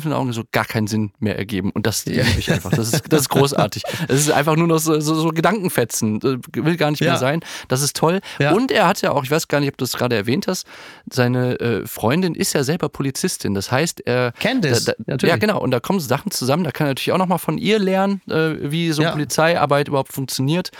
zusammengekniffenen Augen so gar keinen Sinn mehr ergeben. Und das liebe ich einfach. Das ist, das ist großartig. Es ist einfach nur noch so, so, so Gedankenfetzen. Äh, Will gar nicht Ja. mehr sein. Das ist toll. Ja. Und er hat ja auch, ich weiß gar nicht, ob du es gerade erwähnt hast, seine äh, Freundin ist ja selber Polizistin. Das heißt, er. Candice, da. Ja, genau. Und da kommen Sachen zusammen. Da kann er natürlich auch nochmal von ihr lernen, äh, wie so Ja. Polizeiarbeit überhaupt funktioniert.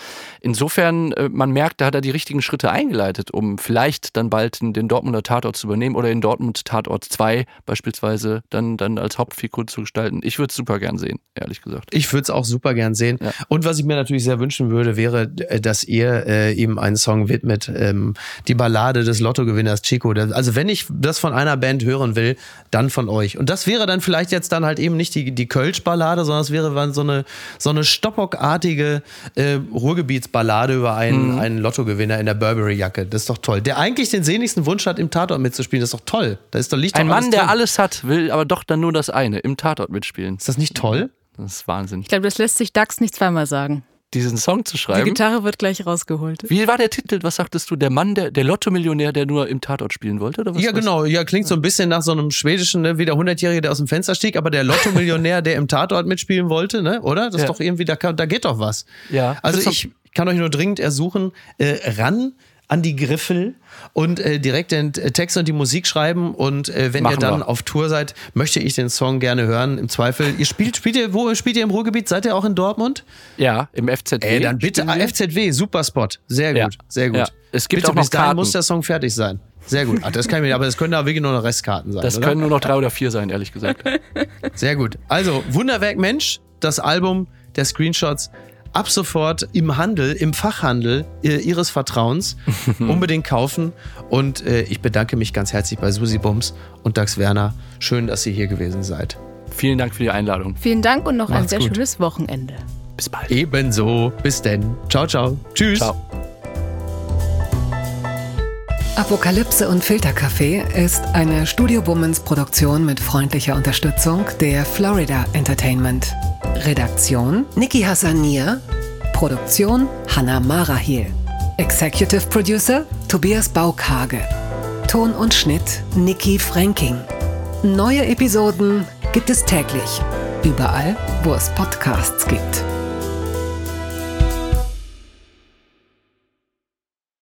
Insofern, äh, man merkt, da hat er die richtigen Schritte eingeleitet, um vielleicht dann bald den, den Dortmunder Tatort zu übernehmen oder in Dortmund Tatort 2 beispielsweise dann, dann als Hauptfigur zu gestalten. Ich würde es super gern sehen, ehrlich gesagt. Ich würde es auch super gern sehen. Ja. Und was ich mir natürlich sehr wünschen würde, wäre, äh, dass ihr äh, ihm einen Song widmet, ähm, die Ballade des Lottogewinners Chico. Also wenn ich das von einer Band hören will, dann von euch. Und das wäre dann vielleicht jetzt dann halt eben nicht die, die Kölsch-Ballade, sondern es wäre dann so eine, so eine Stoppock-artige äh, Ruhrgebietsballade über einen, einen Lottogewinner in der Burberry-Jacke. Das ist doch toll. Der eigentlich den sehnlichsten Wunsch hat, im Tatort mitzuspielen. Das ist doch toll. Da ist doch Licht Ein Mann, der alles hat, will aber doch dann nur das eine, im Tatort mitspielen. Ist das nicht toll? Das ist Wahnsinn. Ich glaube, das lässt sich Dax nicht zweimal sagen. Diesen Song zu Die schreiben. Gitarre wird gleich rausgeholt. Wie war der Titel? Was sagtest du? Der Mann, der, der Lotto-Millionär, der nur im Tatort spielen wollte? Oder was, Ja, was? genau. Ja, klingt so ein bisschen nach so einem schwedischen, ne, wie der 100-Jährige, der aus dem Fenster stieg, aber der Lotto-Millionär, der im Tatort mitspielen wollte, ne, oder? Das ist Ja. doch irgendwie, da, da geht doch was. Ja. Also ich kann euch nur dringend ersuchen, äh, ran an die Griffel und äh, direkt den Text und die Musik schreiben und äh, wenn ihr Machen dann wir. auf Tour seid, möchte ich den Song gerne hören. Im Zweifel, ihr spielt, spielt ihr, wo spielt ihr im Ruhrgebiet? Seid ihr auch in Dortmund? Ja, im FZW. Ey, dann bitte ah, FZW, super Spot. Sehr gut, Ja. sehr gut. Ja. Es gibt bitte, auch noch bis dahin Karten. muss der Song fertig sein. Sehr gut. Ach, das kann ich mir, aber das können da wirklich nur noch Restkarten sein. Das oder? können nur noch drei oder vier sein, ehrlich gesagt. Sehr gut. Also, Wunderwerk Mensch, das Album der Screenshots. Ab sofort im Handel, im Fachhandel äh, Ihres Vertrauens unbedingt kaufen. Und äh, ich bedanke mich ganz herzlich bei Susi Bums und Dax Werner. Schön, dass ihr hier gewesen seid. Vielen Dank für die Einladung. Vielen Dank und noch ein Macht's sehr gut. schönes Wochenende. Bis bald. Ebenso. Bis denn. Ciao, ciao. Tschüss. Ciao. Apokalypse und Filterkaffee ist eine Studio Bummens Produktion mit freundlicher Unterstützung der Florida Entertainment. Redaktion Niki Hassania. Produktion Hanna Marahiel. Executive Producer Tobias Baukage. Ton und Schnitt Niki Franking. Neue Episoden gibt es täglich. Überall, wo es Podcasts gibt.